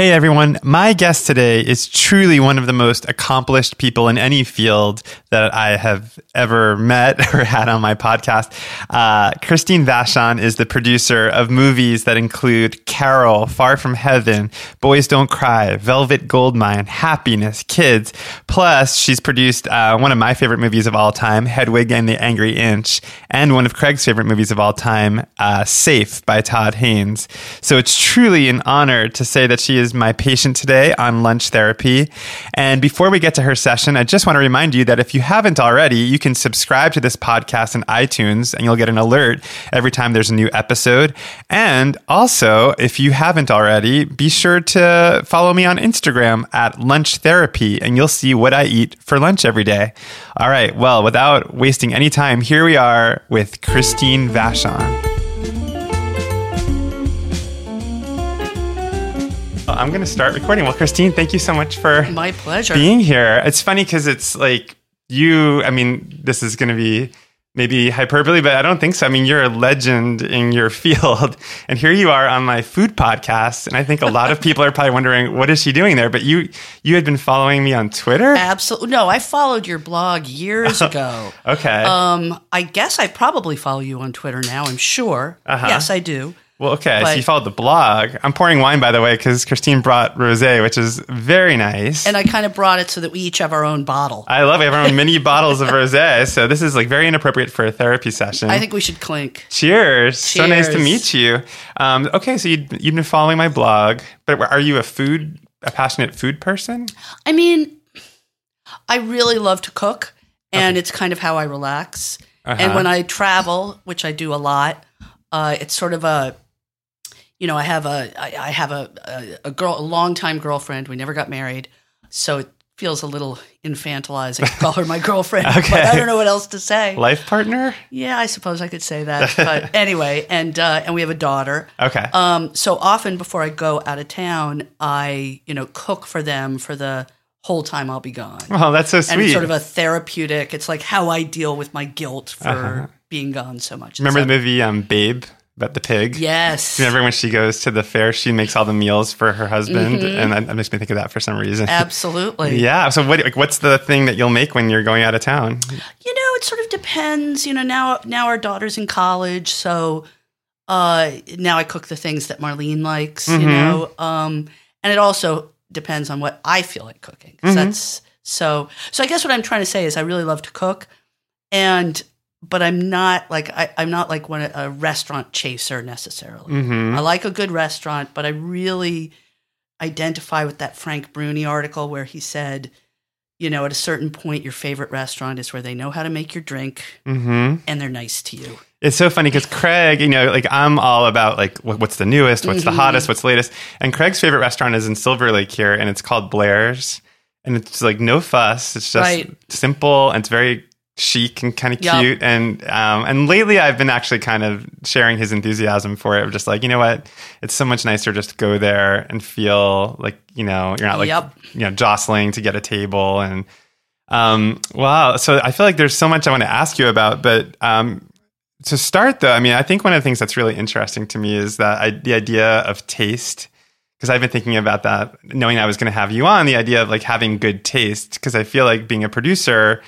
Hey everyone, my guest today is truly one of the most accomplished people in any field that I have ever met or had on my podcast. Uh, Christine Vachon is the producer of movies that include Carol, Far From Heaven, Boys Don't Cry, Velvet Goldmine, Happiness, Kids. Plus, she's produced uh, one of my favorite movies of all time, Hedwig and the Angry Inch, and one of Craig's favorite movies of all time, uh, Safe by Todd Haynes. So it's truly an honor to say that she is my patient today on lunch therapy. And before we get to her session, I just want to remind you that if you haven't already, you can subscribe to this podcast in iTunes and you'll get an alert every time there's a new episode. And also, if you haven't already, be sure to follow me on Instagram at lunch therapy and you'll see what I eat for lunch every day. All right. Well, without wasting any time, here we are with Christine Vachon. I'm going to start recording. Well, Christine, thank you so much for my pleasure being here. It's funny because it's like you. I mean, this is going to be maybe hyperbole, but I don't think so. I mean, you're a legend in your field, and here you are on my food podcast. And I think a lot of people are probably wondering what is she doing there. But you, you had been following me on Twitter. Absolutely, no. I followed your blog years ago. okay. Um, I guess I probably follow you on Twitter now. I'm sure. Uh-huh. Yes, I do. Well, okay. But, so you followed the blog. I'm pouring wine, by the way, because Christine brought rosé, which is very nice. And I kind of brought it so that we each have our own bottle. I love it. We have our own mini bottles of rosé. So this is like very inappropriate for a therapy session. I think we should clink. Cheers. Cheers. So nice to meet you. Um, okay, so you, you've been following my blog, but are you a food, a passionate food person? I mean, I really love to cook, and okay. it's kind of how I relax. Uh-huh. And when I travel, which I do a lot, uh, it's sort of a you know, I have a I, I have a, a, a girl a longtime girlfriend. We never got married, so it feels a little infantilizing to call her my girlfriend. okay. But I don't know what else to say. Life partner? Yeah, I suppose I could say that. But anyway, and uh, and we have a daughter. Okay. Um. So often before I go out of town, I you know cook for them for the whole time I'll be gone. Oh, that's so sweet. And it's sort of a therapeutic. It's like how I deal with my guilt for uh-huh. being gone so much. Remember so, the movie um, Babe? About the pig. Yes. Remember when she goes to the fair, she makes all the meals for her husband, mm-hmm. and that, that, makes me think of that for some reason. Absolutely. yeah. So what? Like, what's the thing that you'll make when you're going out of town? You know, it sort of depends. You know, now now our daughter's in college, so uh, now I cook the things that Marlene likes. Mm-hmm. You know, um, and it also depends on what I feel like cooking. Mm-hmm. That's so. So I guess what I'm trying to say is I really love to cook, and but I'm not like I, am not like one a restaurant chaser necessarily. Mm-hmm. I like a good restaurant, but I really identify with that Frank Bruni article where he said, you know, at a certain point, your favorite restaurant is where they know how to make your drink mm-hmm. and they're nice to you. It's so funny because Craig, you know, like I'm all about like what's the newest, what's mm-hmm. the hottest, what's the latest. And Craig's favorite restaurant is in Silver Lake here, and it's called Blair's. And it's like no fuss. It's just right. simple and it's very chic and kind of yep. cute. And um, and lately, I've been actually kind of sharing his enthusiasm for it. Of just like you know what, it's so much nicer just to go there and feel like you know you're not like yep. you know jostling to get a table and. Um, wow. So I feel like there's so much I want to ask you about, but um, to start though, I mean, I think one of the things that's really interesting to me is that I, the idea of taste because I've been thinking about that, knowing I was going to have you on, the idea of like having good taste. Because I feel like being a producer,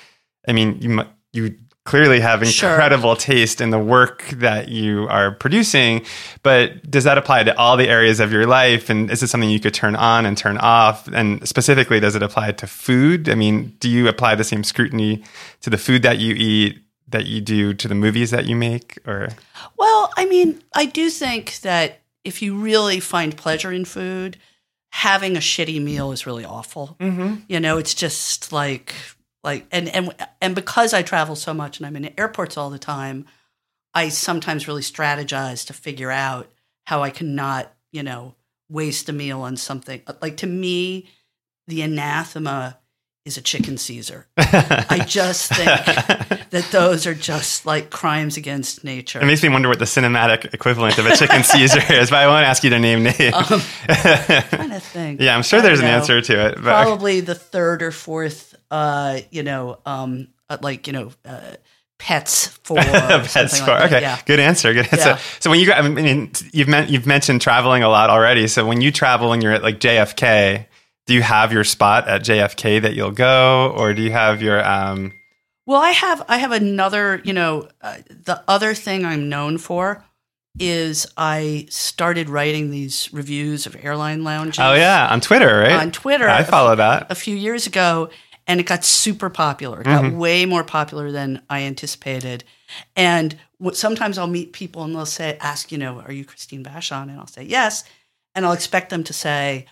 I mean, you you clearly have incredible sure. taste in the work that you are producing, but does that apply to all the areas of your life? And is it something you could turn on and turn off? And specifically, does it apply to food? I mean, do you apply the same scrutiny to the food that you eat that you do to the movies that you make? Or well, I mean, I do think that if you really find pleasure in food, having a shitty meal is really awful. Mm-hmm. You know, it's just like like and and and because I travel so much and I'm in airports all the time, I sometimes really strategize to figure out how I can not, you know, waste a meal on something. Like to me, the anathema is a chicken Caesar. I just think that those are just like crimes against nature. It makes me wonder what the cinematic equivalent of a chicken Caesar is, but I won't ask you to name names. Um, kind of thing. Yeah, I'm sure there's an answer to it. But. Probably the third or fourth uh, you know, um, uh, like you know, uh, pets for pets for like okay yeah. good answer good answer yeah. so when you I mean you've meant you've mentioned traveling a lot already so when you travel and you're at like JFK do you have your spot at JFK that you'll go or do you have your um well I have I have another you know uh, the other thing I'm known for is I started writing these reviews of airline lounges. Oh yeah, on Twitter, right? On Twitter, I follow that. A few years ago, and it got super popular. It got mm-hmm. way more popular than I anticipated. And sometimes I'll meet people and they'll say, ask, you know, are you Christine Vachon? And I'll say yes, and I'll expect them to say,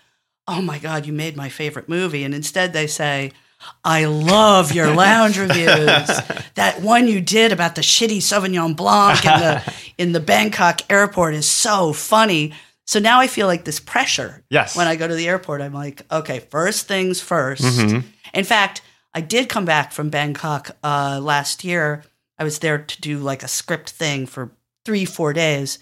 "Oh my God, you made my favorite movie," and instead they say. I love your lounge reviews. that one you did about the shitty Sauvignon Blanc in the in the Bangkok airport is so funny. So now I feel like this pressure. Yes. When I go to the airport, I'm like, okay, first things 1st mm-hmm. In fact, I did come back from Bangkok uh, last year. I was there to do like a script thing for three, four days.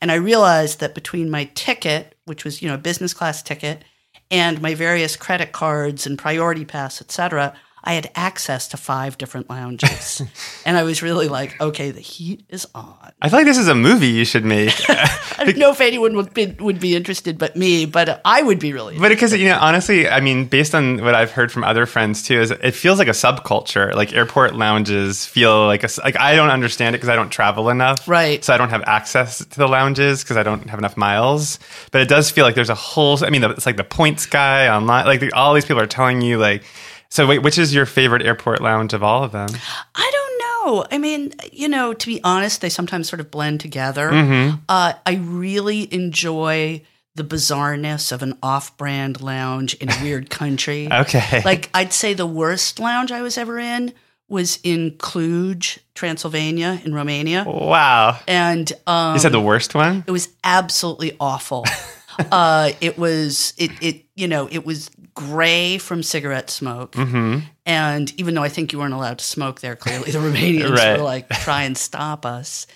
And I realized that between my ticket, which was, you know, a business class ticket, and my various credit cards and priority pass, et cetera, I had access to five different lounges. and I was really like, okay, the heat is on. I feel like this is a movie you should make. I don't know if anyone would be, would be interested but me, but I would be really But because, you know, honestly, I mean, based on what I've heard from other friends too, is it feels like a subculture. Like airport lounges feel like a, like I don't understand it because I don't travel enough. Right. So I don't have access to the lounges because I don't have enough miles. But it does feel like there's a whole, I mean, it's like the points guy online. Like all these people are telling you like, so, wait, which is your favorite airport lounge of all of them? I don't know. I mean, you know, to be honest, they sometimes sort of blend together. Mm-hmm. Uh, I really enjoy the bizarreness of an off-brand lounge in a weird country. okay. Like I'd say the worst lounge I was ever in was in Cluj, Transylvania, in Romania. Wow. And um, you said the worst one? It was absolutely awful. uh, it was it it you know it was gray from cigarette smoke. Mm-hmm. And even though I think you weren't allowed to smoke there, clearly the Romanians right. were like, try and stop us.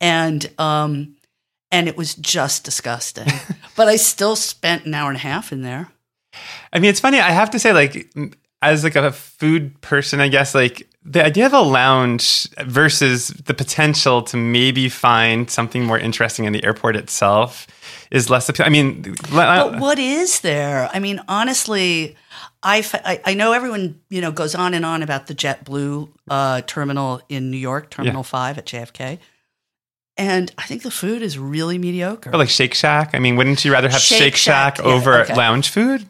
And, um, and it was just disgusting. but I still spent an hour and a half in there. I mean, it's funny. I have to say, like, as like a food person, I guess, like the idea of a lounge versus the potential to maybe find something more interesting in the airport itself is less appealing. I mean, but what is there? I mean, honestly, I, I, know everyone you know goes on and on about the JetBlue uh, terminal in New York, Terminal yeah. Five at JFK. And I think the food is really mediocre. Or like Shake Shack. I mean, wouldn't you rather have Shake, Shake Shack, Shack, over yeah, okay. lounge food?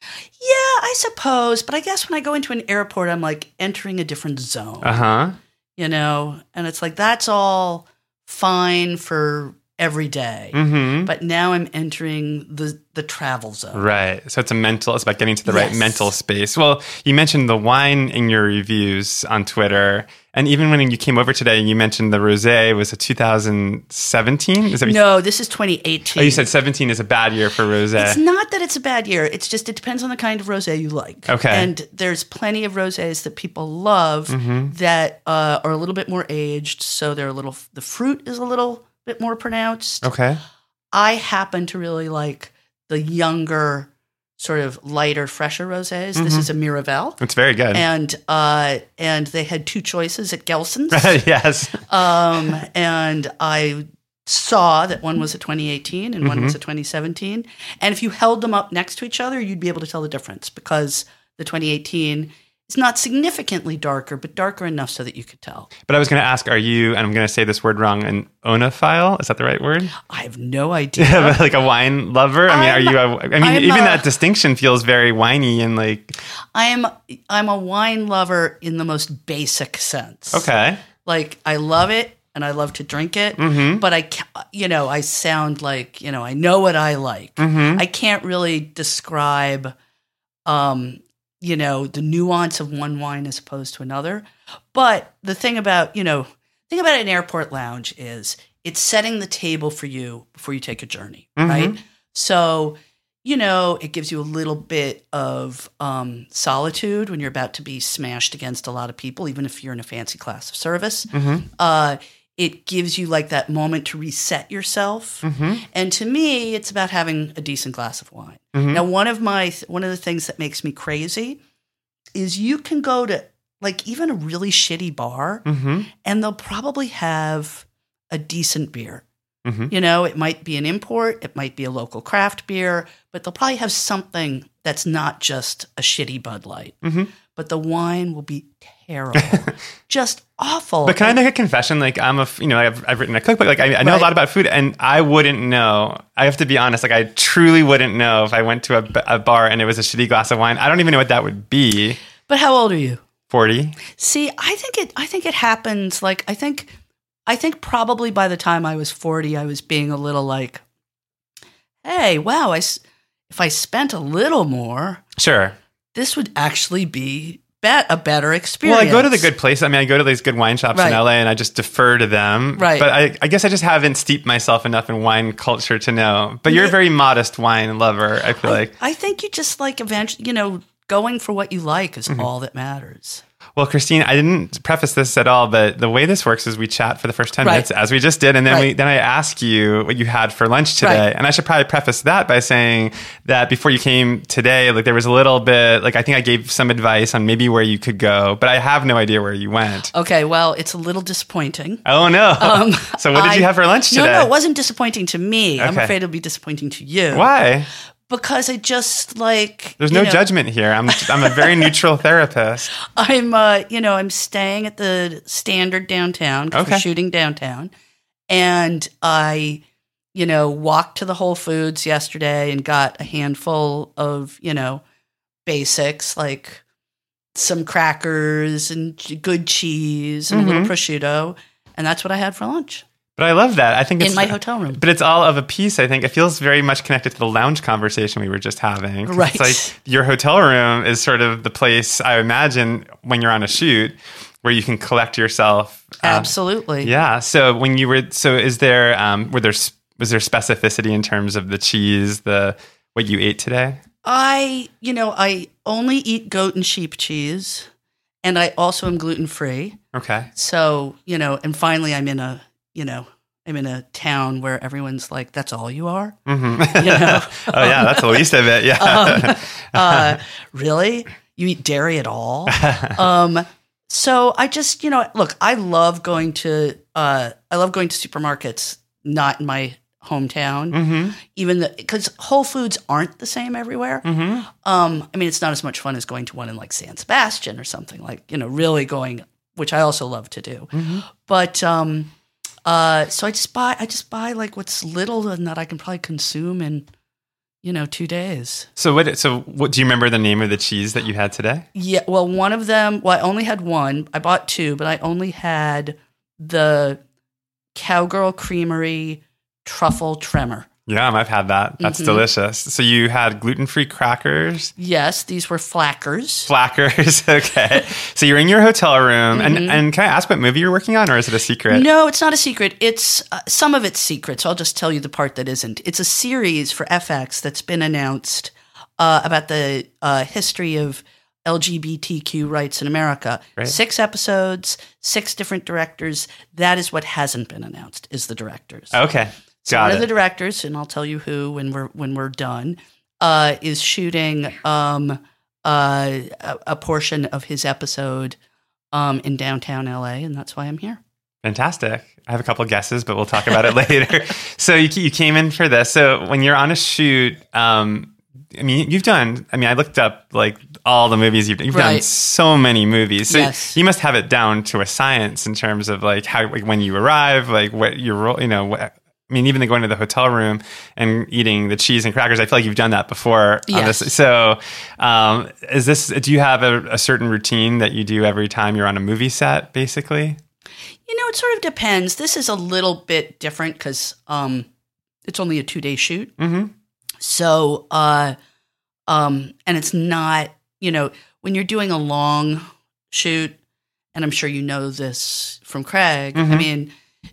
Yeah, I suppose. But I guess when I go into an airport, I'm like entering a different zone. Uh huh. You know, and it's like that's all fine for every day. Mm-hmm. But now I'm entering the the travel zone. Right. So it's a mental. It's about getting to the yes. right mental space. Well, you mentioned the wine in your reviews on Twitter, and even when you came over today, you mentioned the rosé was a 2017. Is that no? This is 2018. Oh, you said 17 is a bad year for rosé. It's not that it's a bad year. It's just it depends on the kind of rosé you like. Okay. And there's plenty of rosés that people love mm-hmm. that uh, are a little bit more aged, so they're a little. The fruit is a little bit more pronounced. Okay. I happen to really like the younger, sort of lighter, fresher rosés. Mm-hmm. This is a Miraval. It's very good. And uh, and they had two choices at Gelson's. yes. Um, and I saw that one was a 2018 and mm-hmm. one was a 2017. And if you held them up next to each other, you'd be able to tell the difference because the 2018 it's not significantly darker, but darker enough so that you could tell. But I was going to ask, are you, and I'm going to say this word wrong, an oenophile? Is that the right word? I have no idea. like a wine lover? I mean, I'm, are you, a, I mean, I'm even a, that distinction feels very winey and like. I am, I'm a wine lover in the most basic sense. Okay. Like, I love it and I love to drink it, mm-hmm. but I, you know, I sound like, you know, I know what I like. Mm-hmm. I can't really describe, um, you know, the nuance of one wine as opposed to another. But the thing about, you know, thing about an airport lounge is it's setting the table for you before you take a journey, mm-hmm. right? So, you know, it gives you a little bit of um, solitude when you're about to be smashed against a lot of people, even if you're in a fancy class of service. Mm-hmm. Uh, it gives you like that moment to reset yourself. Mm-hmm. And to me, it's about having a decent glass of wine. Mm-hmm. Now, one of my one of the things that makes me crazy is you can go to like even a really shitty bar, Mm-hmm. and they'll probably have a decent beer. Mhm. You know, it might be an import, it might be a local craft beer, but they'll probably have something that's not just a shitty Bud Light. Mhm. But the wine will be terrible, just awful. But can I make a confession? Like I'm a, you know, I've, I've written a cookbook. Like I, I know Right. a lot about food, and I wouldn't know. I have to be honest. Like I truly wouldn't know if I went to a, a bar and it was a shitty glass of wine. I don't even know what that would be. but how old are you? Forty. See, I think it. I think it happens. Like I think, I think probably by the time I was forty, I was being a little like, "Hey, wow! I s- if I spent a little more, Sure. this would actually be bet a better experience." Well, I go to the good place. I mean, I go to these good wine shops Right. in LA, and I just defer to them. Right. But I, I guess I just haven't steeped myself enough in wine culture to know. But you're a very modest wine lover. I feel like. I think you just like eventually, you know, going for what you like is Mm-hmm. all that matters. Well, Christine, I didn't preface this at all, but the way this works is we chat for the first ten Right. minutes, as we just did, and then we then I ask you what you had for lunch today. Right. And I should probably preface that by saying that before you came today, like there was a little bit, like I think I gave some advice on maybe where you could go, but I have no idea where you went. Okay, well, it's a little disappointing. Oh no! so what did Um, I- you have for lunch today? No, no, it wasn't disappointing to me. I'm afraid it'll be disappointing to you. Why? Because I just like There's no know, judgment here. I'm I'm a very neutral therapist. I'm uh, you know, I'm staying at the standard downtown Okay. we're shooting downtown. And I, you know, walked to the Whole Foods yesterday and got a handful of, you know, basics like some crackers and good cheese and a little prosciutto. And that's what I had for lunch But I love that. I think it's in my hotel room. But it's all of a piece, I think. It feels very much connected to the lounge conversation we were just having. Right. It's like your hotel room is sort of the place I imagine when you're on a shoot where you can collect yourself. Uh, Absolutely. yeah. So when you were, so is there, um, were there, was there specificity in terms of the cheese, the, what you ate today? I, you know, I only eat goat and sheep cheese, and I also am gluten free. Okay. So, you know, and finally I'm in a, you know, I'm in a town where everyone's like, that's all you are? Mm-hmm. You know? oh yeah. That's the least of it. Yeah. Um, uh, really? You eat dairy at all? Um, so I just, you know, look, I love going to, uh, I love going to supermarkets, not in my hometown, mm-hmm. even because Whole Foods aren't the same everywhere. Mm-hmm. Um, I mean, it's not as much fun as going to one in like San Sebastian or something like, you know, really going, which I also love to do. Mm-hmm. But um, uh, so I just buy, I just buy like what's little and that I can probably consume in, you know, two days. So what, so what, do you remember the name of the cheese that you had today? Yeah. Well, one of them, well, I only had one. I bought two, but I only had the Cowgirl Creamery truffle tremor. Yeah, I've had that. That's Mhm. delicious. So you had gluten-free crackers, Yes, these were flackers. flackers. okay. So you're in your hotel room, and Mhm. and can I ask what movie you're working on, or is it a secret? No, it's not a secret. It's uh, some of it's secret, so I'll just tell you the part that isn't. It's a series for FX that's been announced uh, about the uh, history of LGBTQ rights in America. Right. Six episodes, six different directors. That is what hasn't been announced. Is the directors. Okay, So got one it. of the directors, and I'll tell you who when we're when we're done, uh, is shooting um, uh, a, portion of his episode um, in downtown LA, and that's why I'm here. Fantastic. I have a couple guesses, but we'll talk about it later. So you, you came in for this. So when you're on a shoot, um, I mean, you've done. I mean, I looked up like all the movies you've done. You've done so many movies. So Yes. you must have it down to a science in terms of like how like when you arrive, like what your role. You know, what, I mean, even going to the hotel room and eating the cheese and crackers. I feel like you've done that before. Yes. this. So, um, is this? Do you have a, a certain routine that you do every time you're on a movie set, basically? You know, it sort of depends. This is a little bit different because um, it's only a two day shoot. Mm-hmm. So, uh, um, and it's not, you know, when you're doing a long shoot, and I'm sure you know this from Craig, I Mhm. mean,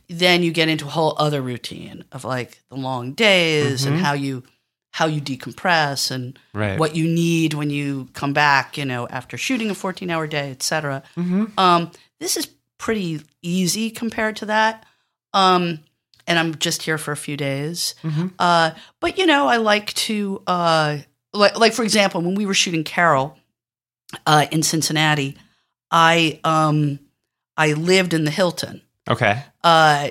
then you get into a whole other routine of like the long days and Mhm. how you how you decompress and Right. what you need when you come back, you know, after shooting a 14 hour day, et cetera. Mm-hmm. Um, this is pretty easy compared to that. Um, and I'm just here for a few days. Mhm. Uh, but you know, I like to uh, like like for example, when we were shooting Carol uh, in Cincinnati, I um I lived in the Hilton. Okay. Uh,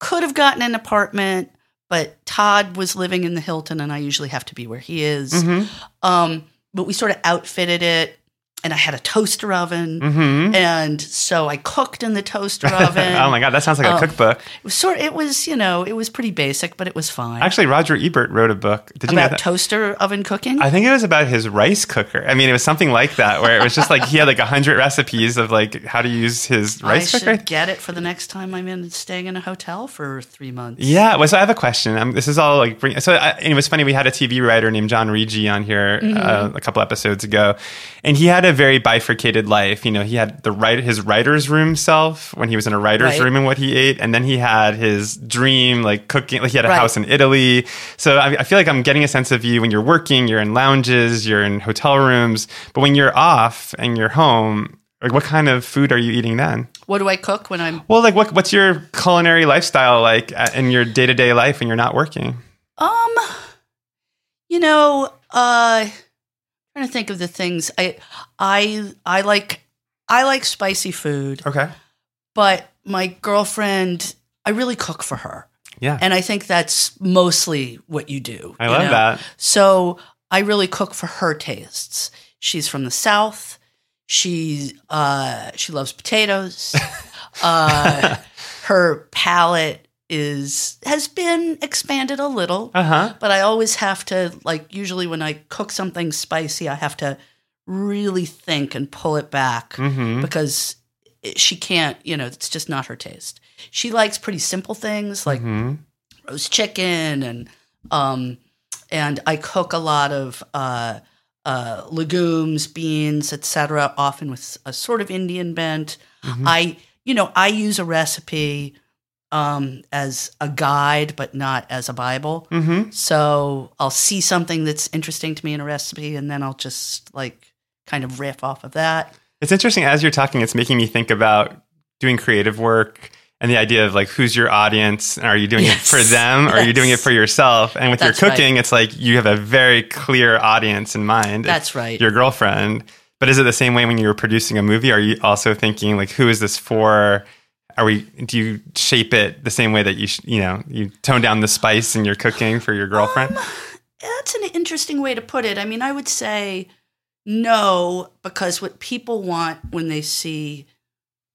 could have gotten an apartment, but Todd was living in the Hilton, and I usually have to be where he is. Mm-hmm. Um, but we sort of outfitted it, and I had a toaster oven, Mm-hmm. and so I cooked in the toaster oven. oh my god, that sounds like a Um, cookbook. It was sort. It was you know it was pretty basic, but it was fine. Actually, Roger Ebert wrote a book. Did you know About that? toaster oven cooking. I think it was about his rice cooker. I mean, it was something like that, where it was just like he had like a hundred recipes of like how to use his I rice should cooker. get it for the next time I'm in staying in a hotel for three months. Yeah. Well, so I have a question. Um, this is all like, bring, so I, it was funny. We had a TV writer named John Riggi on here Mm-hmm. uh, a couple episodes ago, and he had a very bifurcated life. You know, he had the right his writer's room self when he was in a writer's Right. room and what he ate, and then he had his dream like cooking. Like he had a Right. house in Italy. So I, I feel like I'm getting a sense of you when you're working. You're in lounges. You're in hotel rooms. But when you're off and you're home. Like what kind of food are you eating then? What do I cook when I'm? Well, like what what's your culinary lifestyle like in your day to day life when you're not working? Um, you know, uh, trying to think of the things I, I, I like. I like spicy food, Okay. but my girlfriend, I really cook for her, Yeah. and I think that's mostly what you do. I you love know? that. So I really cook for her tastes. She's from the south. She uh, she loves potatoes. uh, her palate is has been expanded a little, Uh huh. but I always have to like usually when I cook something spicy, I have to really think and pull it back Mm-hmm. because she can't. You know, it's just not her taste. She likes pretty simple things like hmm roast chicken and um and I cook a lot of uh uh legumes, beans, etc., often with a sort of Indian bent. Mhm. I you know, I use a recipe um as a guide but not as a bible. hmm So I'll see something that's interesting to me in a recipe and then I'll just like kind of riff off of that. It's interesting as you're talking. It's making me think about doing creative work and the idea of like who's your audience. And are you doing Yes. it for them or are you doing it for yourself? And with That's your right. cooking, it's like you have a very clear audience in mind. That's right. Your girlfriend. But is it the same way when you were producing a movie? Are you also thinking like who is this for? Are we? Do you shape it the same way that you sh- you know you tone down the spice in your cooking for your girlfriend? Um, That's an interesting way to put it. I mean, I would say no because what people want when they see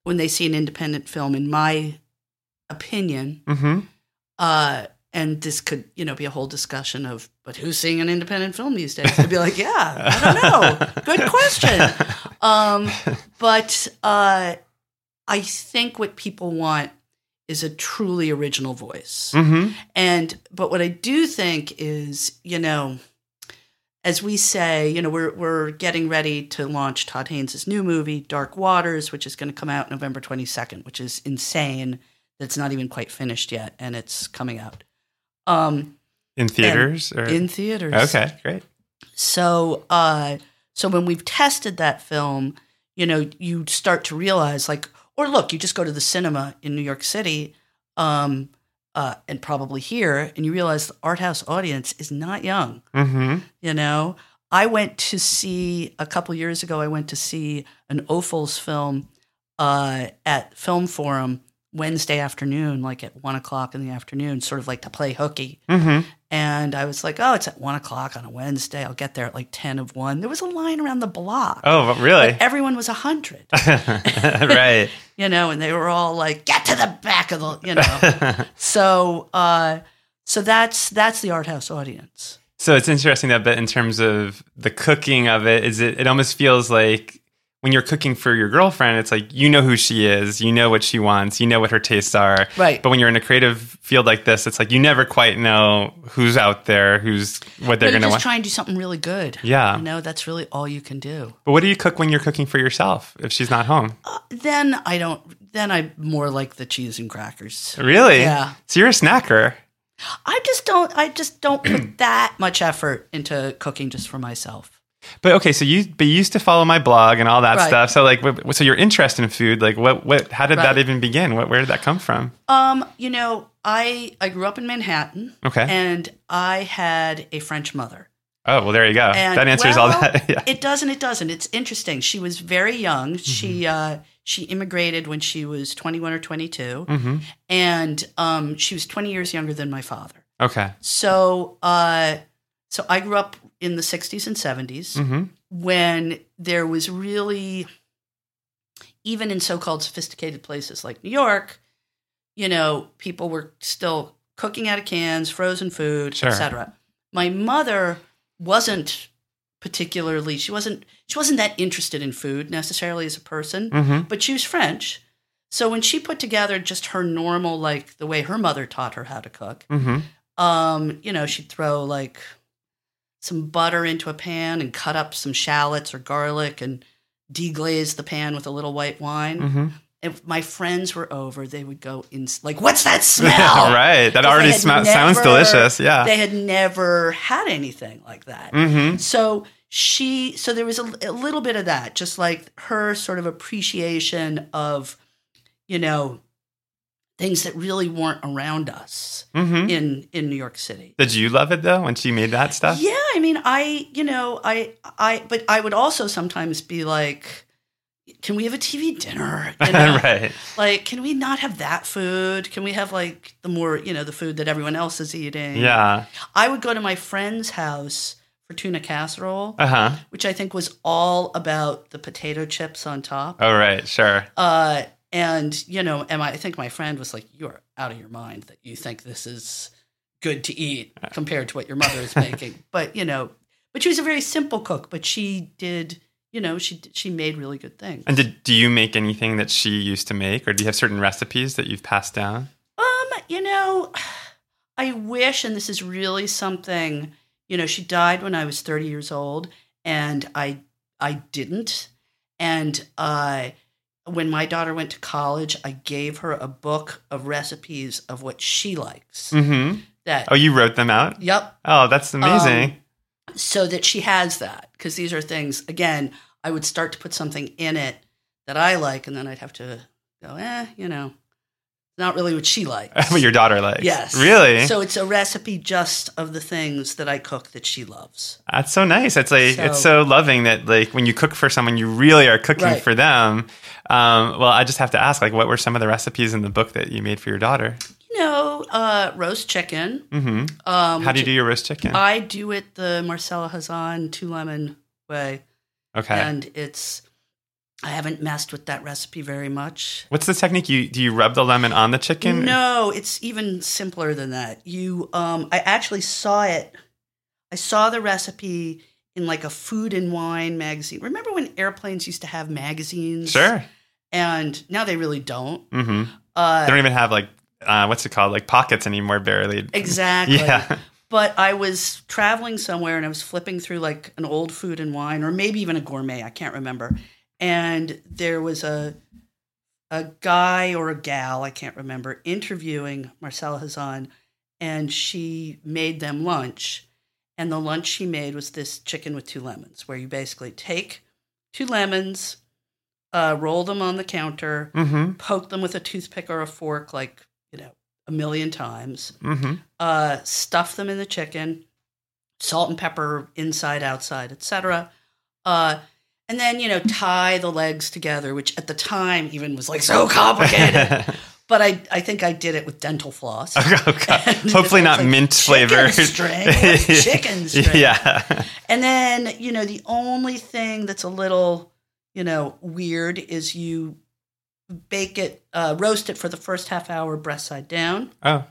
when they see an independent film, in my opinion, mm-hmm. uh, and this could you know be a whole discussion of, but who's seeing an independent film these days? I'd be like, yeah, I don't know. Good question. Um, but uh, I think what people want is a truly original voice. mm-hmm. And but what I do think is, you know, as we say, you know, we're we're getting ready to launch Todd Haynes' new movie, Dark Waters, which is going to come out November 22nd, which is insane. That's not even quite finished yet, and it's coming out um, In theaters or in theaters. okay, great. So, uh, so when we've tested that film, you know, you start to realize, like, or look, you just go to the cinema in New York City, um, uh, and probably here, and you realize the art house audience is not young. Mm-hmm. You know, I went to see a couple years ago. I went to see an Ophuls film uh, at Film Forum Wednesday afternoon, like at one o'clock in the afternoon, sort of like to play hooky. Mm-hmm. And I was like, oh, it's at one o'clock on a Wednesday. I'll get there at like 10 of one. There was a line around the block. Oh, really? But everyone was a 100, right. you know, and they were all like, get to the back of the, you know. so, uh, so that's that's the art house audience. So it's interesting that, but in terms of the cooking of it, is it? It almost feels like when you're cooking for your girlfriend, it's like you know who she is, you know what she wants, you know what her tastes are. Right. But when you're in a creative field like this, it's like you never quite know who's out there, who's what they're going to want. try and do something really good. Yeah. You know, that's really all you can do. but what do you cook when you're cooking for yourself if she's not home? Uh, then I don't, then I more like the cheese and crackers. Really? Yeah. So you're a snacker. I just don't, I just don't put that much effort into cooking just for myself. But okay, so you but you used to follow my blog and all that Right. stuff. So like, so your interest in food, like, what what? How did that even begin? What where did that come from? Um, you know, I I grew up in Manhattan Okay. and I had a French mother. Oh well, there you go. And, that answers well, all that. yeah. It doesn't. It doesn't. It's interesting. She was very young. She uh, she immigrated when she was twenty one or twenty two, hmm and um, she was twenty years younger than my father. Okay. So uh, so I grew up in the sixties and 70s hmm when there was really even in so-called sophisticated places like New York, you know, people were still cooking out of cans, frozen food, Sure. etc. My mother wasn't particularly she wasn't she wasn't that interested in food necessarily as a person, hmm but she was French. So when she put together just her normal like the way her mother taught her how to cook, hmm um, you know, she'd throw like some butter into a pan and cut up some shallots or garlic and deglaze the pan with a little white wine. hmm If my friends were over, they would go in like, "What's that smell?" right. that already had sma- sounds delicious. Yeah. They had never had anything like that. hmm So she, so there was a, a little bit of that, just like her sort of appreciation of, you know, things that really weren't around us hmm in in New York City. Did you love it though when she made that stuff? Yeah, I mean, I, you know, I, I, but I would also sometimes be like, can we have a TV dinner? You know? right. Like, can we not have that food? Can we have like the more, you know, the food that everyone else is eating? Yeah. I would go to my friend's house for tuna casserole, Uh huh. which I think was all about the potato chips on top. Oh right. Sure. Uh, and you know, and I think my friend was like, "You're out of your mind that you think this is good to eat compared to what your mother is making." but you know, but she was a very simple cook. But she did, you know, she she made really good things. And did do you make anything that she used to make, or do you have certain recipes that you've passed down? Um, you know, I wish, and this is really something. You know, she died when I was thirty years old, and I I didn't. And uh, when my daughter went to college, I gave her a book of recipes of what she likes. Mm-hmm. That Oh, you wrote them out. yep, Oh, that's amazing. so that she has that because these are things. Again, I would start to put something in it that I like, and then I'd have to go, eh, you know, not really what she likes. what your daughter likes. Yes. Really? So it's a recipe just of the things that I cook that she loves. That's so nice. It's like So- it's so loving that like when you cook for someone, you really are cooking Right. for them. Um, well, I just have to ask, like, what were some of the recipes in the book that you made for your daughter? You know, uh, roast chicken. hmm Um, How do you do your roast chicken? I do it the Marcella Hazan two lemon way, okay. and it's. I haven't messed with that recipe very much. What's the technique? You do you rub the lemon on the chicken? No, it's even simpler than that. You, um, I actually saw it. I saw the recipe in like a food and wine magazine. Remember when airplanes used to have magazines? Sure. And now they really don't. Mm-hmm. Uh, they don't even have like uh, what's it called, like pockets anymore, barely. exactly. Yeah. But I was traveling somewhere and I was flipping through like an old food and wine, or maybe even a gourmet. I can't remember. And there was a a guy or a gal, I can't remember, interviewing Marcella Hazan, and she made them lunch. And the lunch she made was this chicken with two lemons, where you basically take two lemons, uh, roll them on the counter, hmm poke them with a toothpick or a fork, like you know, a million times hmm uh, stuff them in the chicken, salt and pepper inside, outside, etc. Uh, and then you know tie the legs together, which at the time even was like so complicated. but I, I think I did it with dental floss. okay. Hopefully not like mint chicken flavored. string. Chicken string? Yeah. And then you know the only thing that's a little you know weird is you bake it, uh, roast it for the first half hour, breast side down Oh,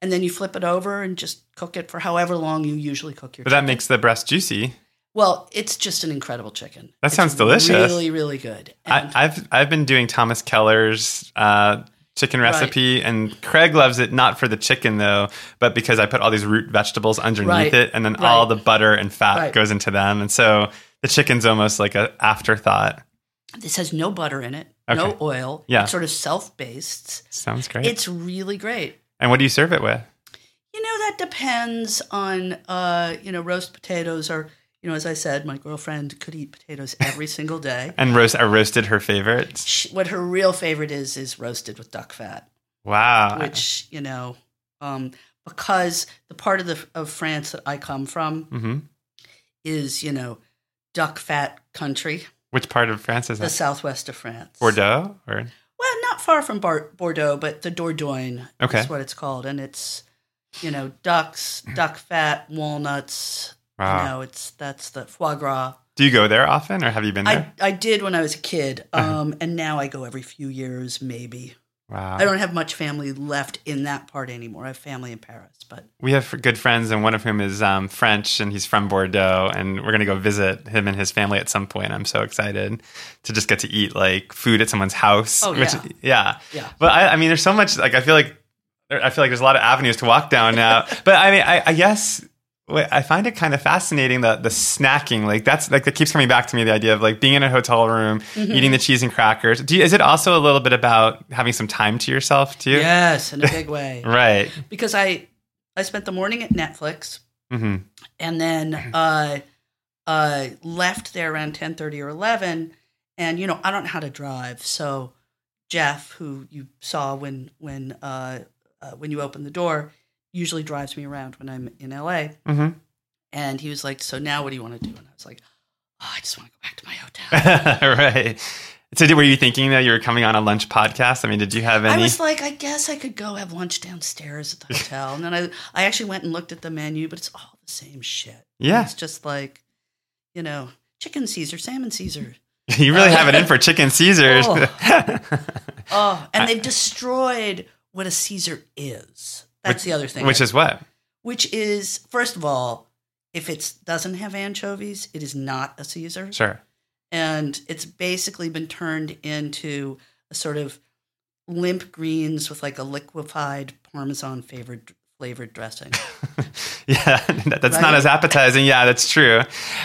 and then you flip it over and just cook it for however long you usually cook your but that makes the breast juicy. Well it's just an incredible chicken That It's sounds delicious. really really good and I, I've I've been doing Thomas Keller's uh, chicken recipe, and Craig loves it not for the chicken though, but because I put all these root vegetables underneath Right. it, and then all the butter and fat Right. goes into them, and so the chicken's almost like an afterthought. this has no butter in it no oil Yeah. it's sort of self-based Sounds great. it's really great and what do you serve it with? you know that depends on uh you know roast potatoes are you know as i said my girlfriend could eat potatoes every single day And roast are roasted her favorite. she, what her real favorite is is roasted with duck fat Wow. which you know um because the part of the of france that i come from hmm is, you know, duck fat country. Which part of France is The that? southwest of France. Bordeaux or Well, not far from Bar- Bordeaux, but the Dordogne Okay. is what it's called, and it's you know ducks, duck fat, walnuts. Wow. You know, it's that's the foie gras. Do you go there often or have you been there? I I did when I was a kid, Uh-huh. um, and now I go every few years, maybe. wow. I don't have much family left in that part anymore. I have family in Paris, but We have good friends, and one of whom is um, French, and he's from Bordeaux, and we're going to go visit him and his family at some point. I'm so excited to just get to eat like food at someone's house. Oh, which, yeah. yeah, Yeah. But I, I mean, there's so much. Like, I feel like I feel like there's a lot of avenues to walk down now. but I mean, I, I guess I find it kind of fascinating the the snacking. Like that's like that keeps coming back to me. The idea of like being in a hotel room, Mm-hmm. eating the cheese and crackers. Do you, is it also a little bit about having some time to yourself too? yes, in a big way. Right. Because I I spent the morning at Netflix. hmm and then uh, uh, left there around ten thirty or eleven. And you know, I don't know how to drive, so Jeff, who you saw when when uh, uh, when you opened the door, usually drives me around when I'm in LA. hmm And he was like, "So now, what do you want to do?" And I was like, oh, "I just want to go back to my hotel." right. So, did, were you thinking that you were coming on a lunch podcast? I mean, did you have any? I was like, I guess I could go have lunch downstairs at the hotel. And then I, I actually went and looked at the menu, but it's all the same shit. Yeah. It's just like, you know, chicken Caesar, salmon Caesar. you really have it in for chicken Caesars. Oh, and they've destroyed what a Caesar is. That's Which- the other thing. Which is what? which is first of all, if it doesn't have anchovies, it is not a Caesar. Sure. And it's basically been turned into a sort of limp greens with like a liquefied Parmesan flavored flavored dressing. yeah, that- that's not as appetizing. Yeah, that's true.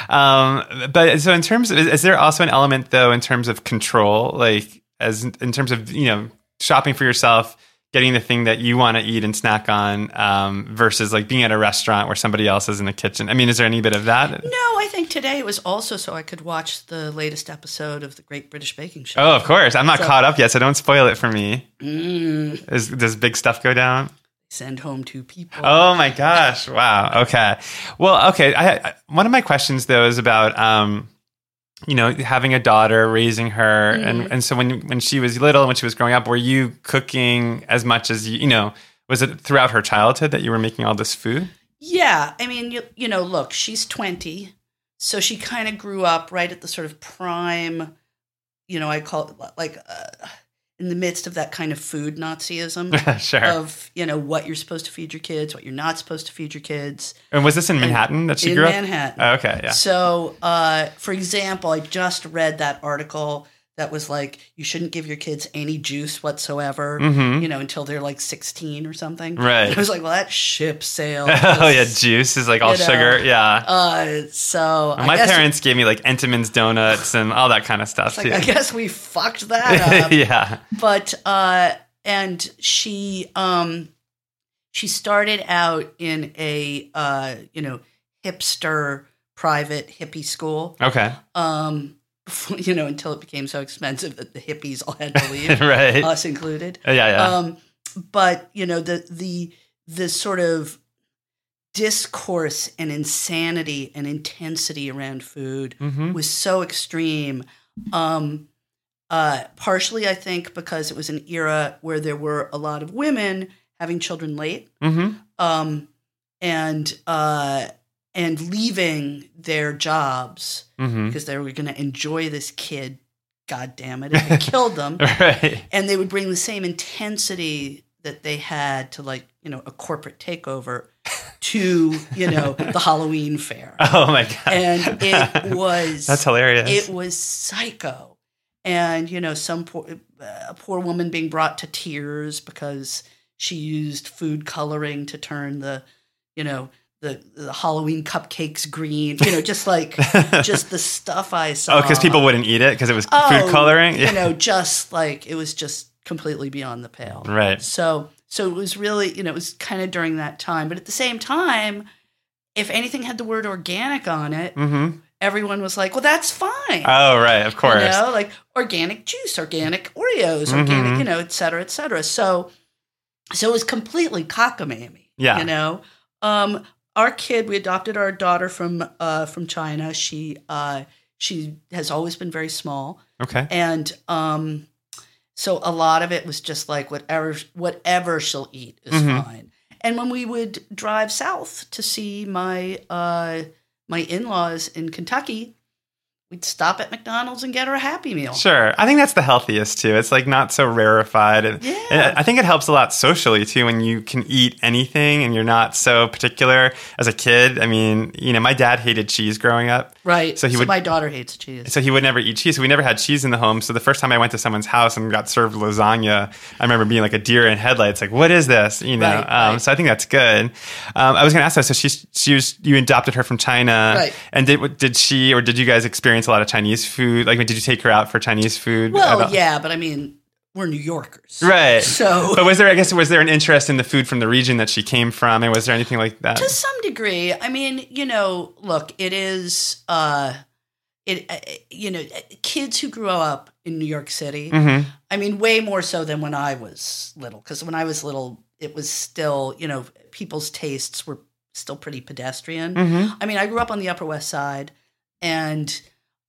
Um, but so, in terms of, is, is there also an element though in terms of control, like as in terms of you know shopping for yourself, getting the thing that you want to eat and snack on, um, versus like being at a restaurant where somebody else is in the kitchen. I mean, is there any bit of that? No, I think today it was also so I could watch the latest episode of the Great British Baking Show. Oh, of course. I'm not So- caught up yet, so don't spoil it for me. Mm, Is, does big stuff go down? send home two people. Oh my gosh! Wow. Okay. Well, okay. I, I, one of my questions though is about um, you know having a daughter, raising her, and and so when when she was little, when she was growing up, were you cooking as much as you you know? Was it throughout her childhood that you were making all this food? Yeah, I mean, you, you know, look, she's 20, so she kind of grew up right at the sort of prime, you know, I call it like uh, in the midst of that kind of food Nazism sure. of, you know, what you're supposed to feed your kids, what you're not supposed to feed your kids and was this in Manhattan that she in grew Manhattan. up? Oh, okay. Yeah. So, uh, for example, I just read that article that was like, you shouldn't give your kids any juice whatsoever, Mhm. you know, until they're like 16 or something. Right. I was like, well, that ship sailed. oh yeah, juice is like all you know, sugar. Yeah. Uh, so My parents gave me like Entenmann's donuts and all that kind of stuff like, too. I guess we fucked that up. yeah. but uh, and she um, she started out in a uh, you know hipster private hippie school. Okay. Um, before, you know, until it became so expensive that the hippies all had to leave, right. us included. yeah. Yeah. Um, but you know the the the sort of discourse and insanity and intensity around food hmm was so extreme. Um, uh, partially, I think, because it was an era where there were a lot of women having children late, hmm um, and uh, and leaving their jobs hmm because they were going to enjoy this kid. God damn it! And it killed them Right. and they would bring the same intensity that they had to like you know a corporate takeover to you know the Halloween fair, Oh my god. and it was That's hilarious. it was psycho, and you know some poor a poor woman being brought to tears because she used food coloring to turn the you know the, the Halloween cupcakes green, you know, just like just the stuff I saw. oh, because people wouldn't eat it because it was Oh, food coloring. You know, just like it was just completely beyond the pale. Right. So so it was really, you know, it was kind of during that time. But at the same time, if anything had the word organic on it, hmm everyone was like, Well, that's fine. Oh, right. Of course. You know, like organic juice, organic Oreos, Mhm. organic, you know, et cetera, et cetera. So so it was completely cockamamie. Yeah. You know? Um our kid, we adopted our daughter from uh, from China. She uh, she has always been very small. Okay. And um, so a lot of it was just like whatever whatever she'll eat is Mhm. fine. And when we would drive south to see my uh, my in laws in Kentucky, we'd stop at McDonald's and get her a Happy Meal. Sure. I think that's the healthiest too. It's like not so rarefied. And, Yeah. and I think it helps a lot socially too when you can eat anything and you're not so particular as a kid. I mean, you know, my dad hated cheese growing up. Right. So So, he would- my daughter hates cheese. So he would never eat cheese. So we never had cheese in the home. So the first time I went to someone's house and got served lasagna, I remember being like a deer in headlights. Like, what is this? You know. Right, um, right. So I think that's good. Um, I was going to ask that. So she's she was you adopted her from China, Right. And did did she or did you guys experience a lot of Chinese food? Like, did you take her out for Chinese food? Well, yeah, but I mean, we're New Yorkers. Right. So But was there? I guess was there an interest in the food from the region that she came from, and was there anything like that? to some degree i mean you know look it is uh it uh, you know kids who grew up in new york city hmm i mean way more so than when i was little because when i was little it was still you know people's tastes were still pretty pedestrian hmm i mean i grew up on the upper west side and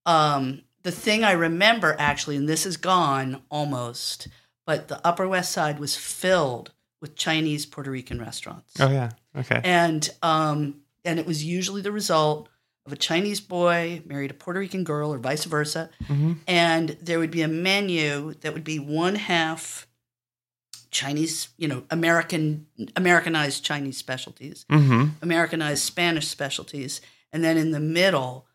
um the thing i remember actually and this is gone almost but the upper west side was filled with chinese puerto rican restaurants Oh yeah. Okay. and um, and it was usually the result of a Chinese boy married a Puerto Rican girl, or vice versa. hmm And there would be a menu that would be one half Chinese, you know, American Americanized Chinese specialties, hmm Americanized Spanish specialties, and then in the middle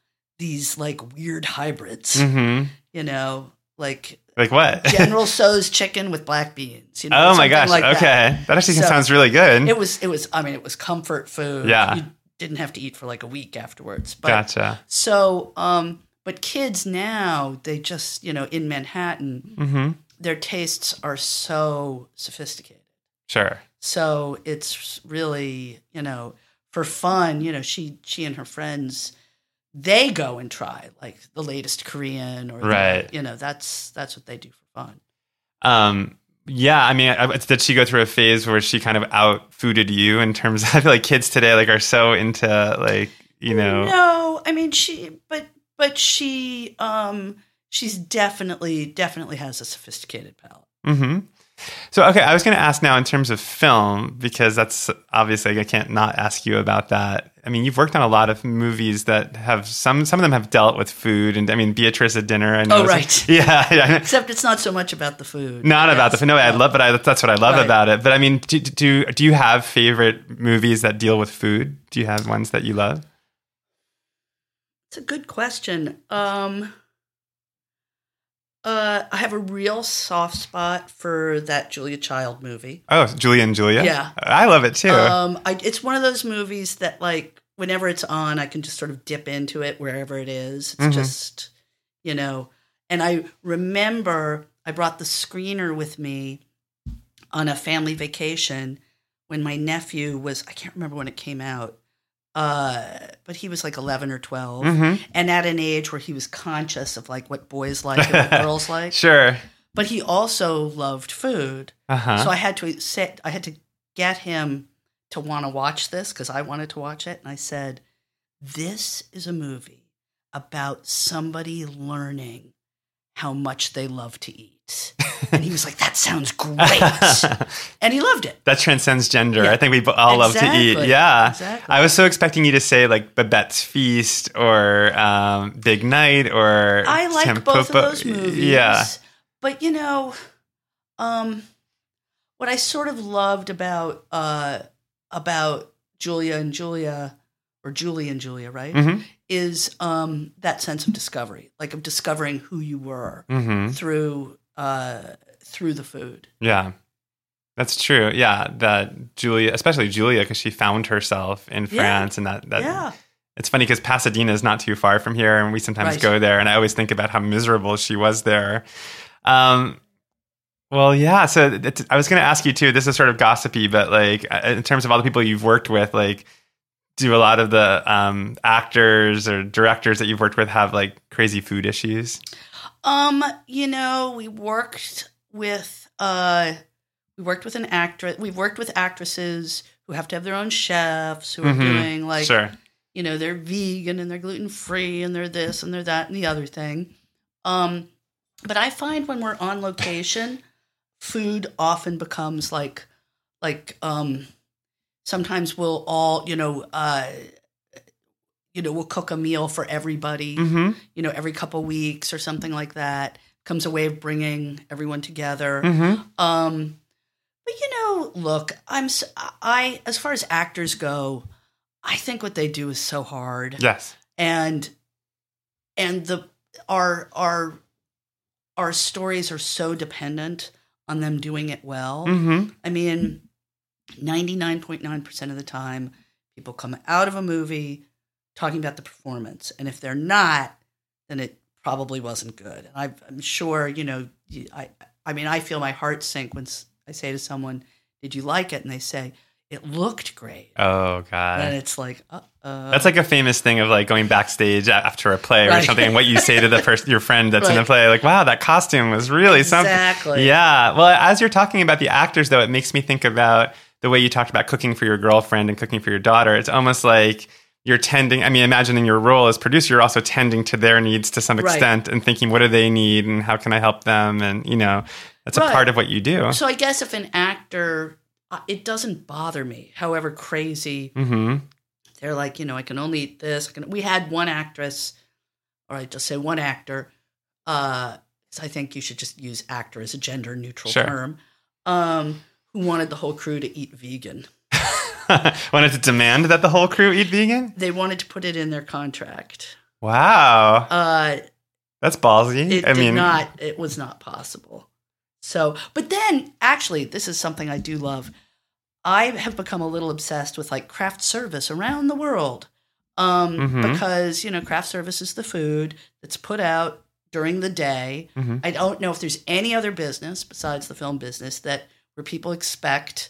these like weird hybrids, hmm you know, like Like what? General Tso's chicken with black beans. You know, oh my gosh. like okay. That, actually So- sounds really good. It was it was I mean it was comfort food. Yeah. You didn't have to eat for like a week afterwards. But gotcha. so um but kids now they just, you know, in Manhattan, mm-hmm. their tastes are so sophisticated. Sure. So it's really, you know, for fun, you know, she she and her friends they go and try like the latest Korean or the- Right. you know, that's that's what they do for fun. Um, yeah, I mean, I, did she go through a phase where she kind of out fooded you in terms? I feel like kids today like are so into like you know. No, I mean she, but but she, um, she's definitely definitely has a sophisticated palate. hmm So okay, I was going to ask now in terms of film because that's obviously I can't not ask you about that. I mean, you've worked on a lot of movies that have some some of them have dealt with food, and I mean, Beatriz at dinner. I know Oh, right. Yeah, yeah. Except it's not so much about the food. Not about Yes. the no, I love, but I, that's what I love Right. about it. But I mean, do, do do you have favorite movies that deal with food? Do you have ones that you love? It's a good question. Um, uh, I have a real soft spot for that Julia Child movie. Oh, Julia and Julia. Yeah. I love it too. Um, I, it's one of those movies that, like, whenever it's on, I can just sort of dip into it wherever it is. It's Mhm. just, you know. And I remember I brought the screener with me on a family vacation when my nephew was, I can't remember when it came out, uh, but he was like 11 or 12. hmm And at an age where he was conscious of like what boys like and what girls like. Sure. But he also loved food. Uh huh. So I had to sit I had to get him to want to watch this because I wanted to watch it. And I said, This is a movie about somebody learning how much they love to eat. And he was like, That sounds great. and he loved it. that transcends gender. Yeah. I think we all love to eat. Yeah. Exactly. I was so expecting you to say like Babette's Feast or um, Big Night or I like both of those movies. Yeah. But you know, um, what I sort of loved about uh, about Julia and Julia, or Julie and Julia, right, hmm is um, that sense of discovery, like of discovering who you were hmm through uh, through the food. Yeah. That's true. Yeah, that Julia, especially Julia, because she found herself in Yeah. France, and that that yeah, it's funny because Pasadena is not too far from here, and we sometimes Right. go there, and I always think about how miserable she was there. Um, well, yeah. So it's, I was going to ask you too. This is sort of gossipy, but like uh, in terms of all the people you've worked with, like do a lot of the um, actors or directors that you've worked with have like crazy food issues? Um, you know, we worked with uh we worked with an actress we've worked with actresses who have to have their own chefs who are Mhm. doing like sure. you know they're vegan and they're gluten free and they're this and they're that and the other thing um but i find when we're on location food often becomes like like um sometimes we'll all you know uh you know we'll cook a meal for everybody Mm-hmm. you know every couple weeks or something like that comes a way of bringing everyone together Mm-hmm. um, but you know, look, I'm I as far as actors go, I think what they do is so hard, Yes. and and the our our our stories are so dependent on them doing it well. Mm-hmm. I mean, ninety nine point nine percent of the time, people come out of a movie talking about the performance, and if they're not, then it probably wasn't good. And I, I'm sure, you know, I I mean, I feel my heart sink when I say to someone, "Did you like it?" and they say, "It looked great," Oh God! and it's like, uh, uh That's like a famous thing of like going backstage after a play or something, and what you say to the first your friend that's in the play, like, "Wow, that costume was really something." exactly, Yeah. Well, as you're talking about the actors, though, it makes me think about the way you talked about cooking for your girlfriend and cooking for your daughter. It's almost like you're tending, I mean, imagining your role as producer, you're also tending to their needs to some Right. extent and thinking, what do they need and how can I help them? And, you know, that's a part of what you do. So I guess if an actor, uh, it doesn't bother me, however crazy hmm they're like, you know, I can only eat this. I can, we had one actress, or I just say one actor. Uh, 'cause I think you should just use actor as a gender neutral Sure. term. Um, who wanted the whole crew to eat vegan? Wanted to demand that the whole crew eat vegan? They wanted to put it in their contract. Wow. Uh, That's ballsy. it I did mean, not. It was not possible. So, but then actually, this is something I do love. I have become a little obsessed with like craft service around the world, um, Mhm. because you know craft service is the food that's put out during the day. Mhm. I don't know if there's any other business besides the film business that where people expect,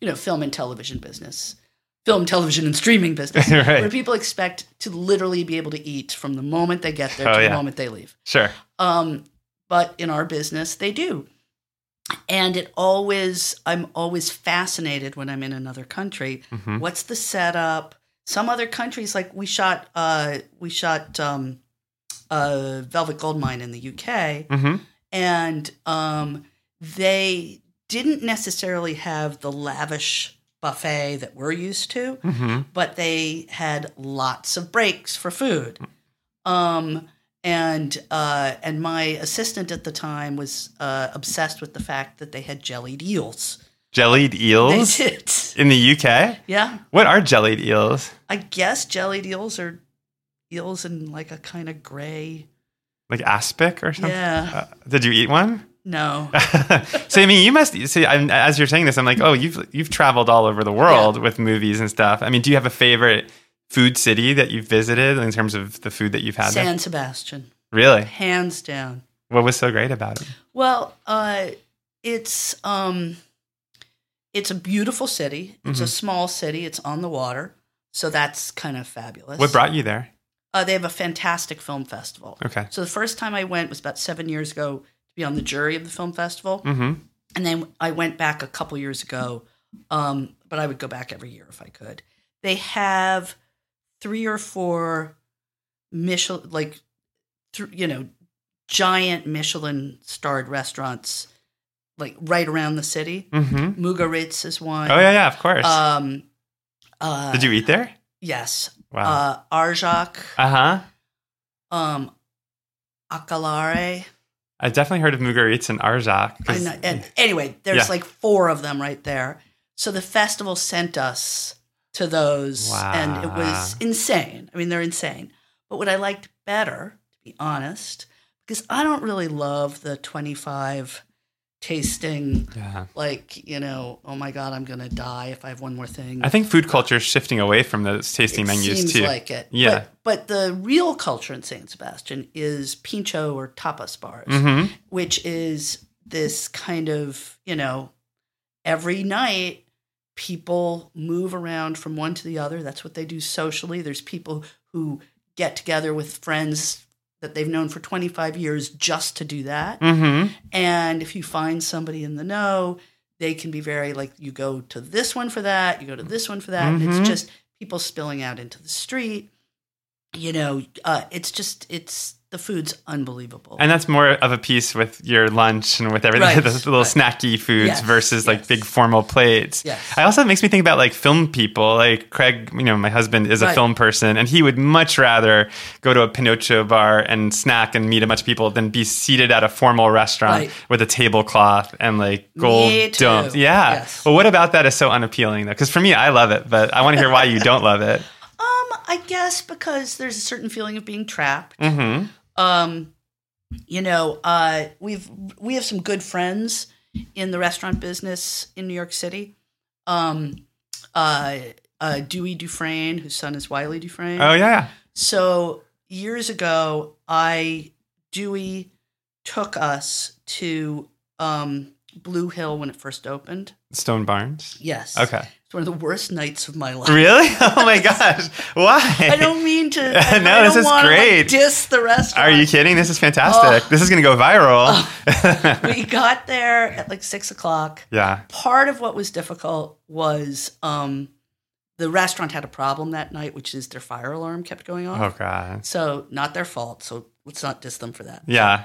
you know, film and television business, film, television, and streaming business, Right. where people expect to literally be able to eat from the moment they get there Oh, to yeah. the moment they leave. Sure. Um, but in our business, they do. And it always, I'm always fascinated when I'm in another country. Mhm. What's the setup? Some other countries, like we shot, uh, we shot um, uh, Velvet Goldmine in the UK, hmm and um, they didn't necessarily have the lavish buffet that we're used to hmm but they had lots of breaks for food. Um, and uh, and my assistant at the time was uh, obsessed with the fact that they had jellied eels. Jellied They did, in the UK? yeah. What are jellied eels? I guess jellied eels are eels in like a kind of gray. Like aspic or something? Yeah, Uh, did you eat one? No, so I mean, you must see. I'm, as you're saying this, I'm like, oh, you've you've traveled all over the world with movies and stuff. I mean, do you have a favorite food city that you've visited in terms of the food that you've had? there? San Sebastian, Really? hands down. What was so great about it? Well, uh, it's um, it's a beautiful city. It's a Mhm. small city. It's on the water, so that's kind of fabulous. What brought you there? Uh, they have a fantastic film festival. Okay. So the first time I went was about seven years ago be on the jury of the film festival, Mm-hmm. and then I went back a couple years ago. Um, but I would go back every year if I could. They have three or four Michelin, like, th- you know, giant Michelin starred restaurants, like right around the city. Mm-hmm. Mugaritz is one. Oh yeah, yeah, of course. Um, uh, Did you eat there? Yes. Wow. Uh, Arzak, Uh huh. um, Akelarre. I definitely heard of Mugaritz and Arzak. I know. And anyway, there's Yeah. like four of them right there. So the festival sent us to those, and it was insane. I mean, they're insane. But what I liked better, to be honest, because I don't really love the 25 tasting, yeah. like, you know, oh my God, I'm going to die if I have one more thing. I think food culture is shifting away from those tasting it menus seems too. like it. Yeah. But, but the real culture in San Sebastian is pincho or tapas bars, mm-hmm. which is this kind of, you know, every night people move around from one to the other. That's what they do socially. There's people who get together with friends that they've known for 25 years just to do that. Mm-hmm. And if you find somebody in the know, they can be very like you go to this one for that, you go to this one for that. And Mhm. it's just people spilling out into the street. You know, uh, it's just it's the food's unbelievable. And that's more of a piece with your lunch and with everything, Right, the little right. snacky foods Yes, versus like big formal plates. Yes. I also it makes me think about like film people. Like Craig, you know, my husband is a Right. film person, and he would much rather go to a Pinocchio bar and snack and meet a bunch of people than be seated at a formal restaurant with a tablecloth and like gold domes. Yeah. Yes. Well, what about that is so unappealing though? Because for me, I love it, but I want to hear why you don't love it. I guess because there's a certain feeling of being trapped. hmm Um, you know, uh, we've we have some good friends in the restaurant business in New York City. Um, uh, uh, Dewey Dufresne, whose son is Wylie Dufresne. Oh yeah. So years ago, I Dewey took us to um, Blue Hill when it first opened. Stone Barns. Yes. Okay. It's one of the worst nights of my life. Really? Oh my gosh. Why? I don't mean to. No, this is wanna, like, great. diss the restaurant. Are you kidding? This is fantastic. Oh. This is going to go viral. we got there at like six o'clock. yeah. Part of what was difficult was um, the restaurant had a problem that night, which is their fire alarm kept going off. Oh god. So not their fault. So let's not diss them for that. Yeah.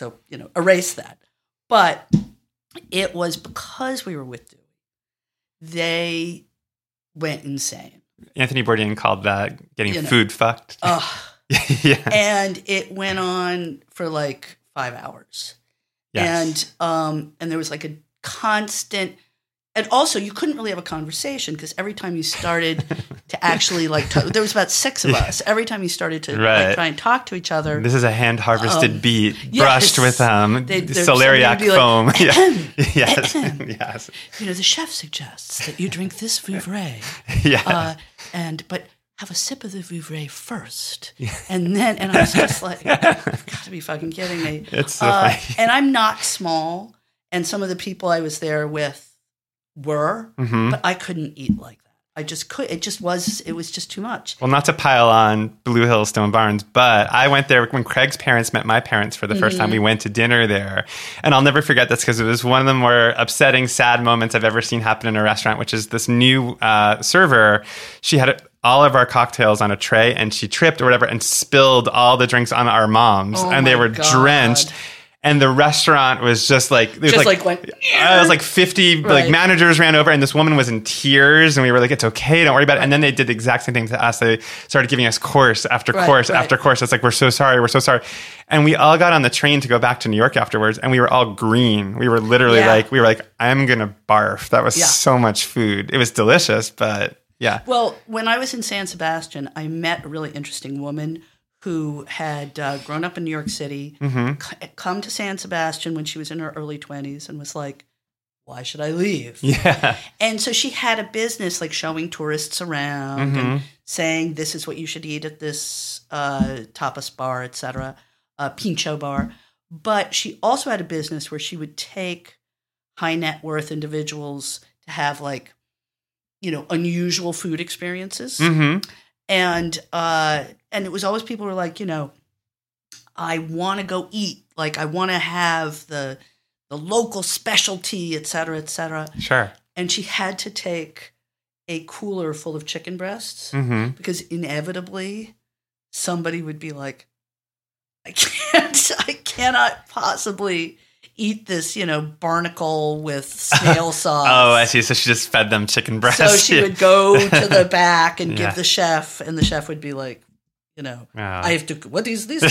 So you know, erase that. But it was because we were with Dewey. They went insane. Anthony Bourdain called that getting You know. food fucked. Ugh. yeah. and it went on for like five hours. Yes. and um and there was like a constant and also you couldn't really have a conversation because every time you started to actually like to, there was about six of us every time you started to Right. like, try and talk to each other This is a hand harvested Um, beet yes. brushed with um They- celeriac foam. like, yeah. yes. yes. you know the chef suggests that you drink this vouvray Yeah. uh, and but have a sip of the vouvray first and then and i was just like you've got to be fucking kidding me it's so Uh, and i'm not small and some of the people i was there with were Mhm. but I couldn't eat like that. I just could. It just was. It was just too much. Well, not to pile on Blue Hill Stone Barns, but I went there when Craig's parents met my parents for the 1st time. We went to dinner there. And I'll never forget this because it was one of the more upsetting, sad moments I've ever seen happen in a restaurant, which is this new uh, server. She had all of our cocktails on a tray and she tripped or whatever and spilled all the drinks on our moms. Oh and they were God. drenched. And the restaurant was just like, it was Just like, like went. uh, it was like 50 like managers ran over and this woman was in tears and we were like it's okay don't worry about it. And then they did the exact same thing to us. They started giving us course after Right, course right. after course. It's like we're so sorry we're so sorry. And we all got on the train to go back to new york afterwards and we were all green. We were literally Yeah. like we were like i'm gonna barf. That was Yeah. so much food. It was delicious but yeah. Well, when I was in San Sebastian, I met a really interesting woman who had uh, grown up in New York City, Mm-hmm. c- come to San Sebastian when she was in her early twenties, and was like, "Why should I leave?" yeah And so she had a business like showing tourists around Mhm. and saying this is what you should eat at this uh, tapas bar, etc., uh, pincho bar. But she also had a business where she would take high net worth individuals to have like, you know, unusual food experiences, hmm and uh, and it was always people were like, you know, I want to go eat, like I want to have the the local specialty, etc., etc sure and she had to take a cooler full of chicken breasts hmm because inevitably somebody would be like i can't i cannot possibly eat this you know barnacle with snail sauce oh i see so she just fed them chicken breasts. so she would go to the back and Yeah. give the chef and the chef would be like you know Oh. i have to what is this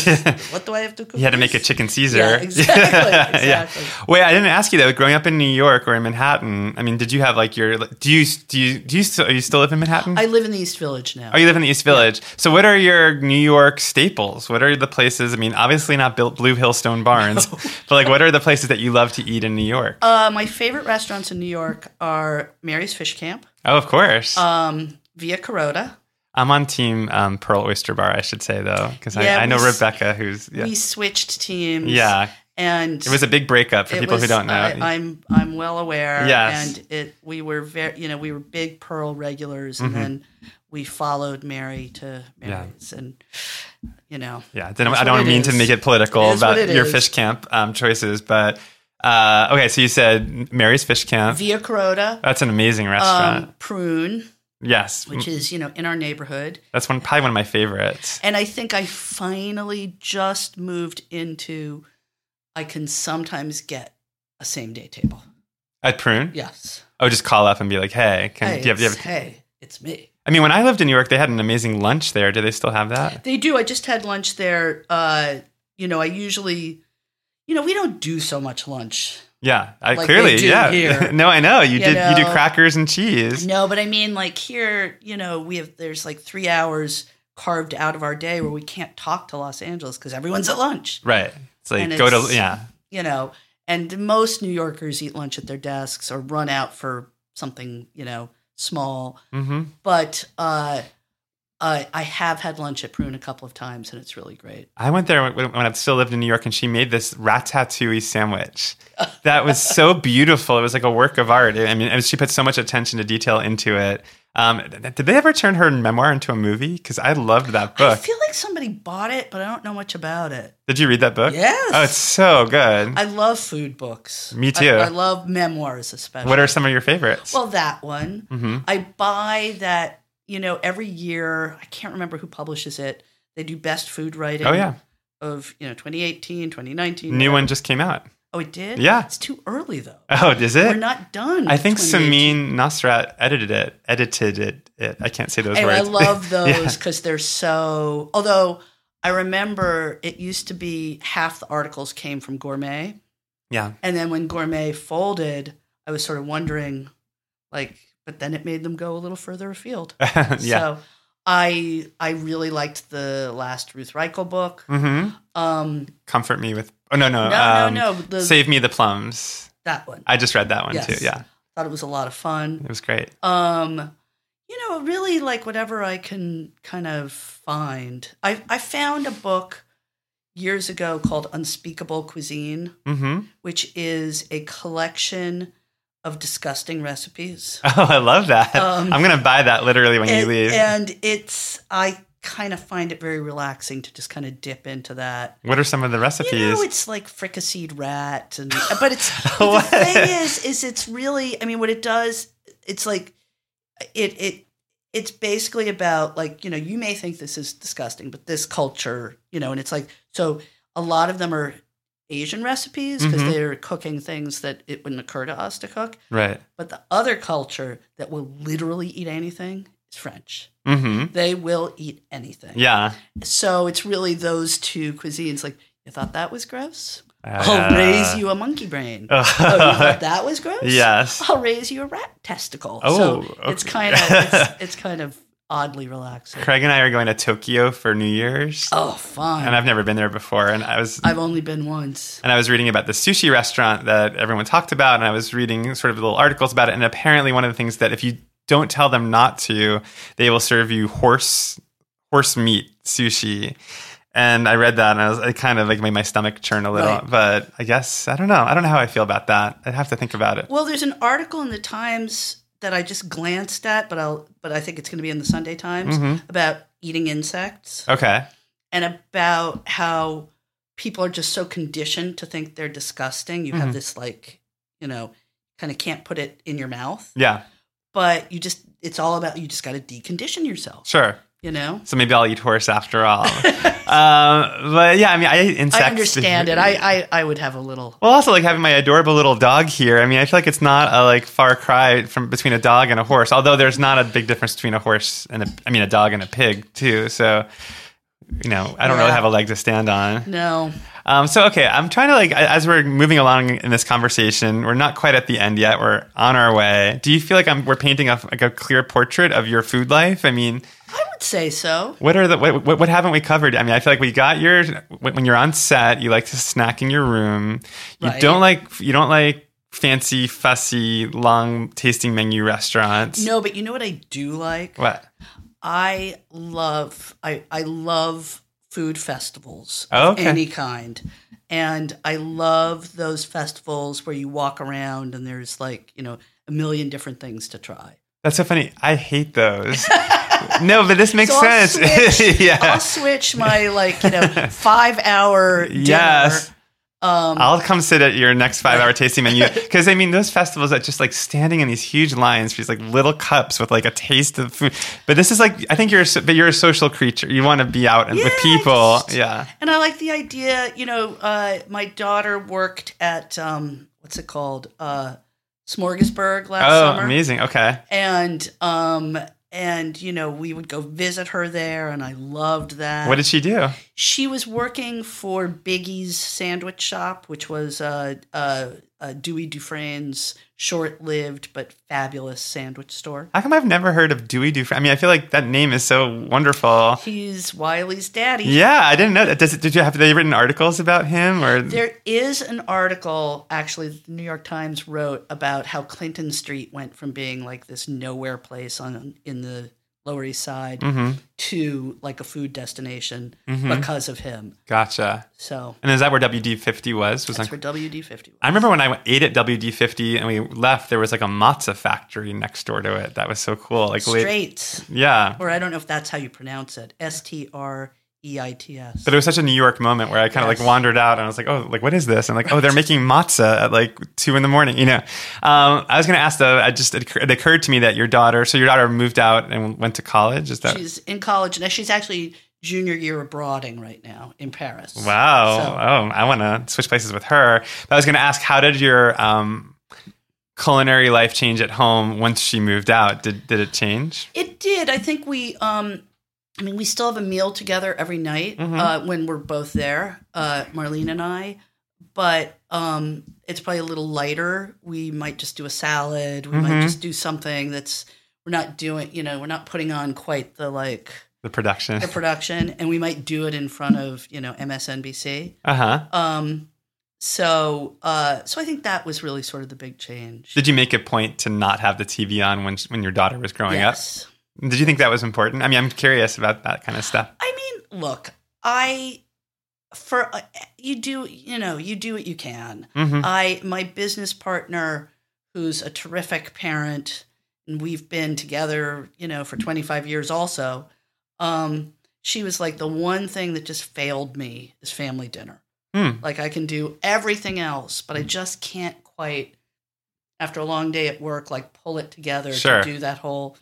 what do i have to cook you had to make a chicken caesar yeah exactly Yeah. Wait, I didn't ask you though. Growing up in New York or in Manhattan, I mean, did you have like your? Do you do you do you still, you still live in Manhattan? i live in the east village now oh, you live in the East Village. So, what are your New York staples? What are the places? I mean, obviously not built Blue Hill Stone Barns, but like, what are the places that you love to eat in New York? uh, my favorite restaurants in new york are mary's fish camp oh, of course. um, Via Carota. I'm on Team um, Pearl Oyster Bar, I should say though, because Yeah, I, I know we Rebecca, who's yeah, We switched teams. yeah. and It was a big breakup for people who don't know. I, I'm I'm well aware. Yes. and it we were very you know we were big Pearl regulars, Mm-hmm. and then we followed Mary to Mary's, and you know Yeah, I, didn't, I don't mean to make it political It is about your is. fish camp um, choices, but Uh, okay, so you said Mary's Fish Camp. Via Carota. That's an amazing restaurant. Um, Prune. Yes, which is you know in our neighborhood. That's one probably one of my favorites. And I think I finally just moved into. I can sometimes get a same day table at Prune. Yes. Oh, just call up and be like, "Hey, can hey, do you have, do you have, hey, it's me." I mean, when I lived in New York, they had an amazing lunch there. Do they still have that? They do. I just had lunch there. Uh, you know, I usually, you know, we don't do so much lunch yeah, I like clearly, yeah. no, I know you, you did. Know? You do crackers and cheese. No, but I mean, like here, you know, we have there's like three hours carved out of our day where we can't talk to Los Angeles because everyone's at lunch. Right. It's like and go it's, to yeah. You know, and most New Yorkers eat lunch at their desks or run out for something you know small. Mm-hmm. But uh, uh, I have had lunch at Prune a couple of times, and it's really great. I went there when, when I still lived in New York, and she made this ratatouille sandwich. that was so beautiful. It was like a work of art. I mean, she put so much attention to detail into it. Um, did they ever turn her memoir into a movie? Because I loved that book. I feel like somebody bought it, but I don't know much about it. Did you read that book? Yes. Oh, it's so good. I love food books. Me too. I, I love memoirs, especially. What are some of your favorites? Well, that one. Mm-hmm. I buy that you know, every year, I can't remember who publishes it. They do best food writing. Oh, yeah. Of, you know, 2018, 2019. New one just came out. Oh, it did? Yeah. It's too early, though. Oh, is it? We're not done. I think Samin Nosrat edited it. Edited it. it. I can't say those anyway, words. I love those because yeah. they're so. Although I remember it used to be half the articles came from Gourmet. Yeah. And then when Gourmet folded, I was sort of wondering, like, but then it made them go a little further afield. yeah. So I I really liked the last Ruth Reichl book. Mm-hmm. Um, Comfort me with oh no no no um, no no the, Save me the plums. That one. I just read that one yes. too. Yeah. Thought it was a lot of fun. It was great. Um, you know, really like whatever I can kind of find. I I found a book years ago called Unspeakable Cuisine, mm-hmm. which is a collection of disgusting recipes. Oh, I love that. Um, I'm going to buy that literally when and, you leave. And it's, I kind of find it very relaxing to just kind of dip into that. What are some of the recipes? You know, it's like fricasseed rat, and but it's the thing is, is it's really. I mean, what it does, it's like it it it's basically about like you know you may think this is disgusting, but this culture, you know, and it's like so a lot of them are Asian recipes because mm-hmm. they're cooking things that it wouldn't occur to us to cook. Right. But the other culture that will literally eat anything is French. Mm-hmm. They will eat anything. Yeah. So it's really those two cuisines. Like, you thought that was gross? Uh, I'll raise you a monkey brain. oh, you thought that was gross? Yes. I'll raise you a rat testicle. Oh, so okay. it's kind of it's, it's kind of oddly relaxing. Craig and I are going to Tokyo for New Year's. Oh, fun! And I've never been there before, and I was I've only been once. And I was reading about the sushi restaurant that everyone talked about, and I was reading sort of little articles about it. And apparently, one of the things that if you don't tell them not to, they will serve you horse horse meat sushi. And I read that, and I was it kind of like made my stomach churn a little. Right. But I guess I don't know. I don't know how I feel about that. I'd have to think about it. Well, there's an article in the Times that I just glanced at, but I'll but I think it's going to be in the Sunday Times mm-hmm. about eating insects. Okay. And about how people are just so conditioned to think they're disgusting. You mm-hmm. have this like, you know, kind of can't put it in your mouth. Yeah. But you just it's all about you just got to decondition yourself. Sure you know. So maybe I'll eat horse after all. um, but yeah, I mean, I insects. I understand it. I, I I would have a little. Well, also like having my adorable little dog here. I mean, I feel like it's not a like far cry from between a dog and a horse. Although there's not a big difference between a horse and a, I mean, a dog and a pig too. So you know, I don't yeah. really have a leg to stand on. No. Um, so okay, I'm trying to like as we're moving along in this conversation, we're not quite at the end yet. We're on our way. Do you feel like I'm we're painting a like a clear portrait of your food life? I mean, I would say so. What are the what, what, what haven't we covered? I mean, I feel like we got your when you're on set, you like to snack in your room. You right. don't like you don't like fancy, fussy, long tasting menu restaurants. No, but you know what I do like? What? I love I I love food festivals oh, okay. of any kind. And I love those festivals where you walk around and there's like, you know, a million different things to try. That's so funny. I hate those. no, but this makes so sense. I'll switch, yeah. I'll switch my like, you know, five hour dinner yes. Um, I'll come sit at your next five hour tasting menu because I mean those festivals that just like standing in these huge lines for these like little cups with like a taste of food. But this is like I think you're a, but you're a social creature. You want to be out and with people. just- Yeah. And I like the idea, you know, uh, my daughter worked at, um, what's it called? Uh, Smorgasburg last Oh, summer. amazing. Okay. And, um, and, you know, we would go visit her there and I loved that. What did she do? she was working for Biggie's Sandwich Shop, which was uh, uh, uh, Dewey Dufresne's short-lived but fabulous sandwich store. How come I've never heard of Dewey Dufresne? I mean, I feel like that name is so wonderful. He's Wylie's daddy. Yeah, I didn't know that. Does did you have they written articles about him or? There is an article, actually, the New York Times wrote about how Clinton Street went from being like this nowhere place on in the Lower East Side Mhm. to like a food destination Mhm. because of him. Gotcha. So And is that where WD fifty was? Was that's where WD fifty. was. I remember when I ate at WD fifty and we left. There was like a matzah factory next door to it. That was so cool. Like late- yeah. or I don't know if that's how you pronounce it. S T R E I T S. But it was such a New York moment where I kind of Yes. like wandered out and I was like, oh, like what is this? And like, oh, they're making matzah at like two in the morning. You know, um, I was going to ask though. I just it, it occurred to me that your daughter, so your daughter moved out and went to college. Is that She's in college now. She's actually junior year abroading right now in Paris. wow? So- oh, I want to switch places with her. But I was going to ask, how did your um, culinary life change at home once she moved out? Did did it change? It did. I think we. Um, I mean, we still have a meal together every night Mhm. uh, when we're both there, uh, Marlene and I. But um, it's probably a little lighter. We might just do a salad. We Mhm. might just do something that's we're not doing. You know, we're not putting on quite the like The production. the production, and we might do it in front of you know MSNBC. Uh huh. Um, so uh, so I think that was really sort of the big change. Did you make a point to not have the TV on when when your daughter was growing yes. up? Did you think that was important? I mean, I'm curious about that kind of stuff. I mean, look, I for uh, you do you know you do what you can. hmm I my business partner, who's a terrific parent, and we've been together, you know, for 25 years. Also, um, she was like the one thing that just failed me is family dinner. Hmm. Like I can do everything else, but I just can't quite. After a long day at work, like pull it together Sure. to do that whole.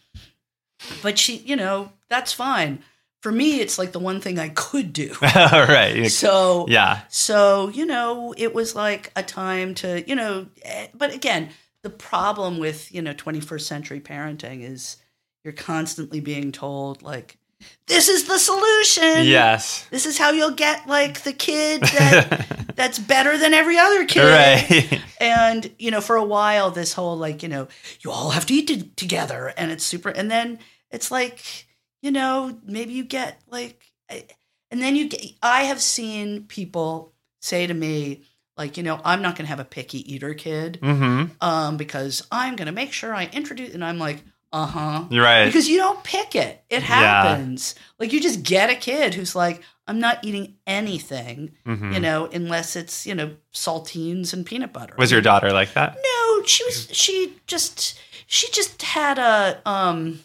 But she, you know, that's fine. For me, it's like the one thing I could do. All right. So Yeah. so, you know, it was like a time to, you know, eh, but again, the problem with, you know, 21st century parenting is you're constantly being told, like, this is the solution. Yes. This is how you'll get, like, the kid that, that's better than every other kid. right. And, you know, for a while, this whole, like, you know, you all have to eat t- together and it's super. And then it's like, you know, maybe you get, like, and then you get, I have seen people say to me, like, you know, I'm not going to have a picky eater kid hmm um, because I'm going to make sure I introduce, and I'm like, uh huh. You're right. Because you don't pick it, it Yeah. happens. Like, you just get a kid who's like, I'm not eating anything, Mhm. you know, unless it's, you know, saltines and peanut butter. Was your daughter like that? No, she was, she just, she just had a, um,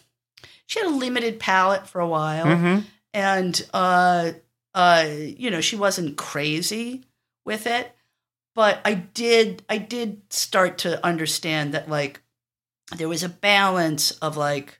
she had a limited palate for a while. Hmm and uh uh you know she wasn't crazy with it. But i did i did start to understand that like there was a balance of like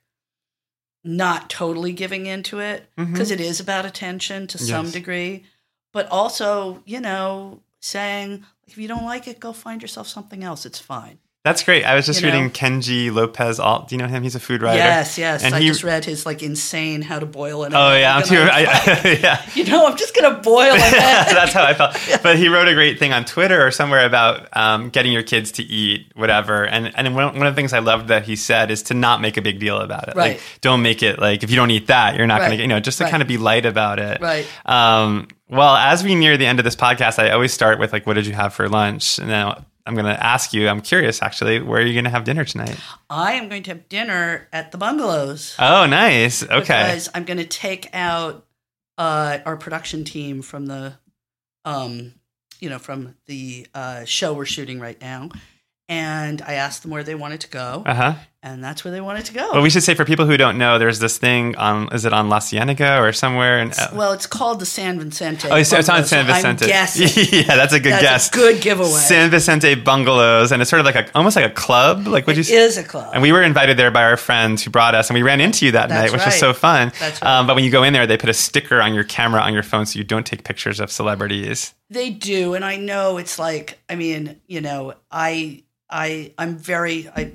not totally giving into it because is about attention to some degree. But also you know saying if you don't like it go find yourself something else. It's fine That's great. I was just You know? reading Kenji Lopez Alt. Do you know him? He's a food writer. yes yes And i he- just read his like insane how to boil an Oh egg, yeah, I'm too. I, like, yeah. you know i'm just gonna boil an egg That's how I felt. But he wrote a great thing on Twitter or somewhere about um, getting your kids to eat whatever. And and one, one of the things I loved that he said is to not make a big deal about it. Right. Like, don't make it like if you don't eat that, you're not gonna get. You know, just to Right. kind of be light about it. Right. Um, well, as we near the end of this podcast, I always start with like, "What did you have for lunch?" And now I'm going to ask you. I'm curious, actually, where are you going to have dinner tonight? I am going to have dinner at the bungalows. Oh, nice. Okay. Because I'm going to take out uh, our production team from the, um, you know, from the uh, show we're shooting right now, and I asked them where they wanted to go, Uh huh. And that's where they wanted to go. Well, we should say for people who don't know, there's this thing on is it on La Cienega or somewhere? In, well, it's called the San Vicente. Oh, it's, it's on San Vicente. I'm yeah, that's a good that's guess. A good giveaway. San Vicente bungalows, and it's sort of like a almost like a club. Like what it you is a club. And we were invited there by our friends who brought us, and we ran into you that That's night, which was so fun. That's right. um, but when you go in there, they put a sticker on your camera on your phone so you don't take pictures of celebrities. They do, and I know it's like I mean, you know, I I I'm very I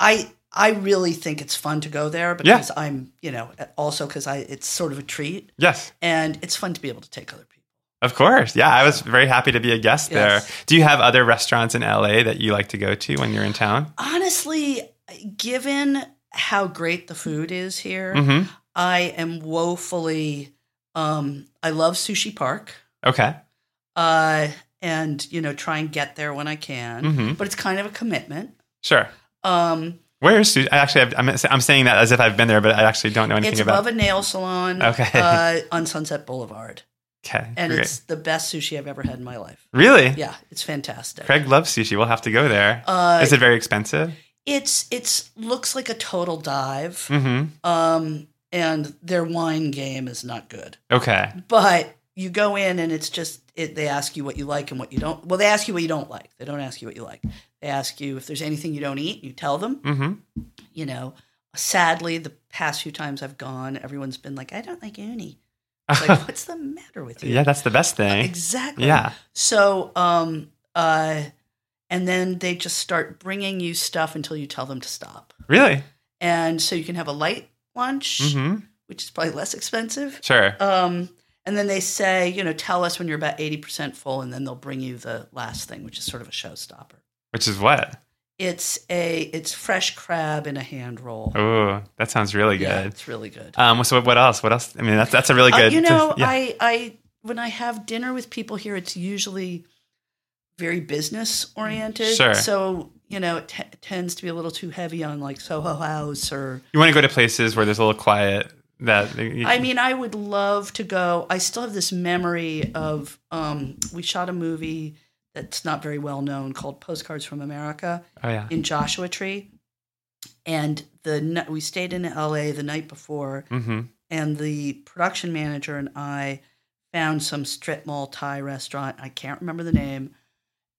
I I really think it's fun to go there because I'm, you know, also because I it's sort of a treat Yes. and it's fun to be able to take other people. Of course. Yeah, I was very happy to be a guest Yes. there. Do you have other restaurants in LA that you like to go to when you're in town? Honestly, given how great the food is here, Mm-hmm. I am woefully um I love Sushi Park. Okay. Uh and you know, try and get there when I can. Mhm. But it's kind of a commitment. Sure. Um Where is Sushi? I actually, I'm, I'm saying that as if I've been there, but I actually don't know anything it's about. above a nail salon Okay. uh, on Sunset Boulevard. okay. And great. it's the best sushi I've ever had in my life. really. Yeah, it's fantastic. Craig loves sushi. We'll have to go there. Uh, is it very expensive? it's it's looks like a total dive. Mm-hmm. Um, and their wine game is not good. Okay. But you go in and it's just it, they ask you what you like and what you don't. Well, they ask you what you don't like. They don't ask you what you like. They ask you if there's anything you don't eat. You tell them. Mm-hmm. You know. Sadly, the past few times I've gone, everyone's been like, "I don't like uni." It's like, what's the matter with you? yeah, that's the best thing. exactly. Yeah. So, um, uh, and then they just start bringing you stuff until you tell them to stop. Really? And so you can have a light lunch, Mm-hmm. which is probably less expensive. Sure. Um, and then they say, you know, tell us when you're about 80% full, and then they'll bring you the last thing, which is sort of a showstopper. Which is what? It's a it's fresh crab in a hand roll. Oh, that sounds really good. Yeah, it's really good. Um. So what else? What else? I mean, that's that's a really Uh, good. you know, yeah. I I when I have dinner with people here, it's usually very business oriented. Sure. So you know, it t- tends to be a little too heavy on like Soho House or. you want to go to places where there's a little quiet. That you- I mean, I would love to go. I still have this memory of um, we shot a movie that's not very well known called Postcards from America oh yeah. in Joshua Tree, and the we stayed in L.A. the night before, Mm-hmm. and the production manager and I found some strip mall Thai restaurant. I can't remember the name.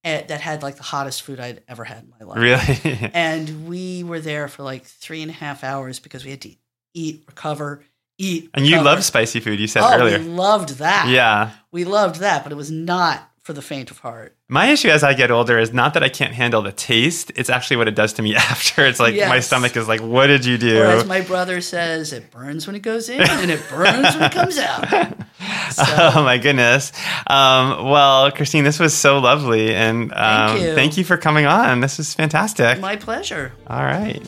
eh, That had like the hottest food I'd ever had in my life. Really. And we were there for like three and a half hours because we had to eat, recover, eat. and you love spicy food. You said oh, earlier. we loved that. Yeah. we loved that, but it was not for the faint of heart. My issue as I get older is not that I can't handle the taste. It's actually what it does to me after. It's like my stomach is like, what did you do? Or as my brother says, it burns when it goes in and it burns when it comes out. So, Oh my goodness. Um, well, Christine, this was so lovely, and um, Thank you. thank you for coming on. This is fantastic. my pleasure. All right.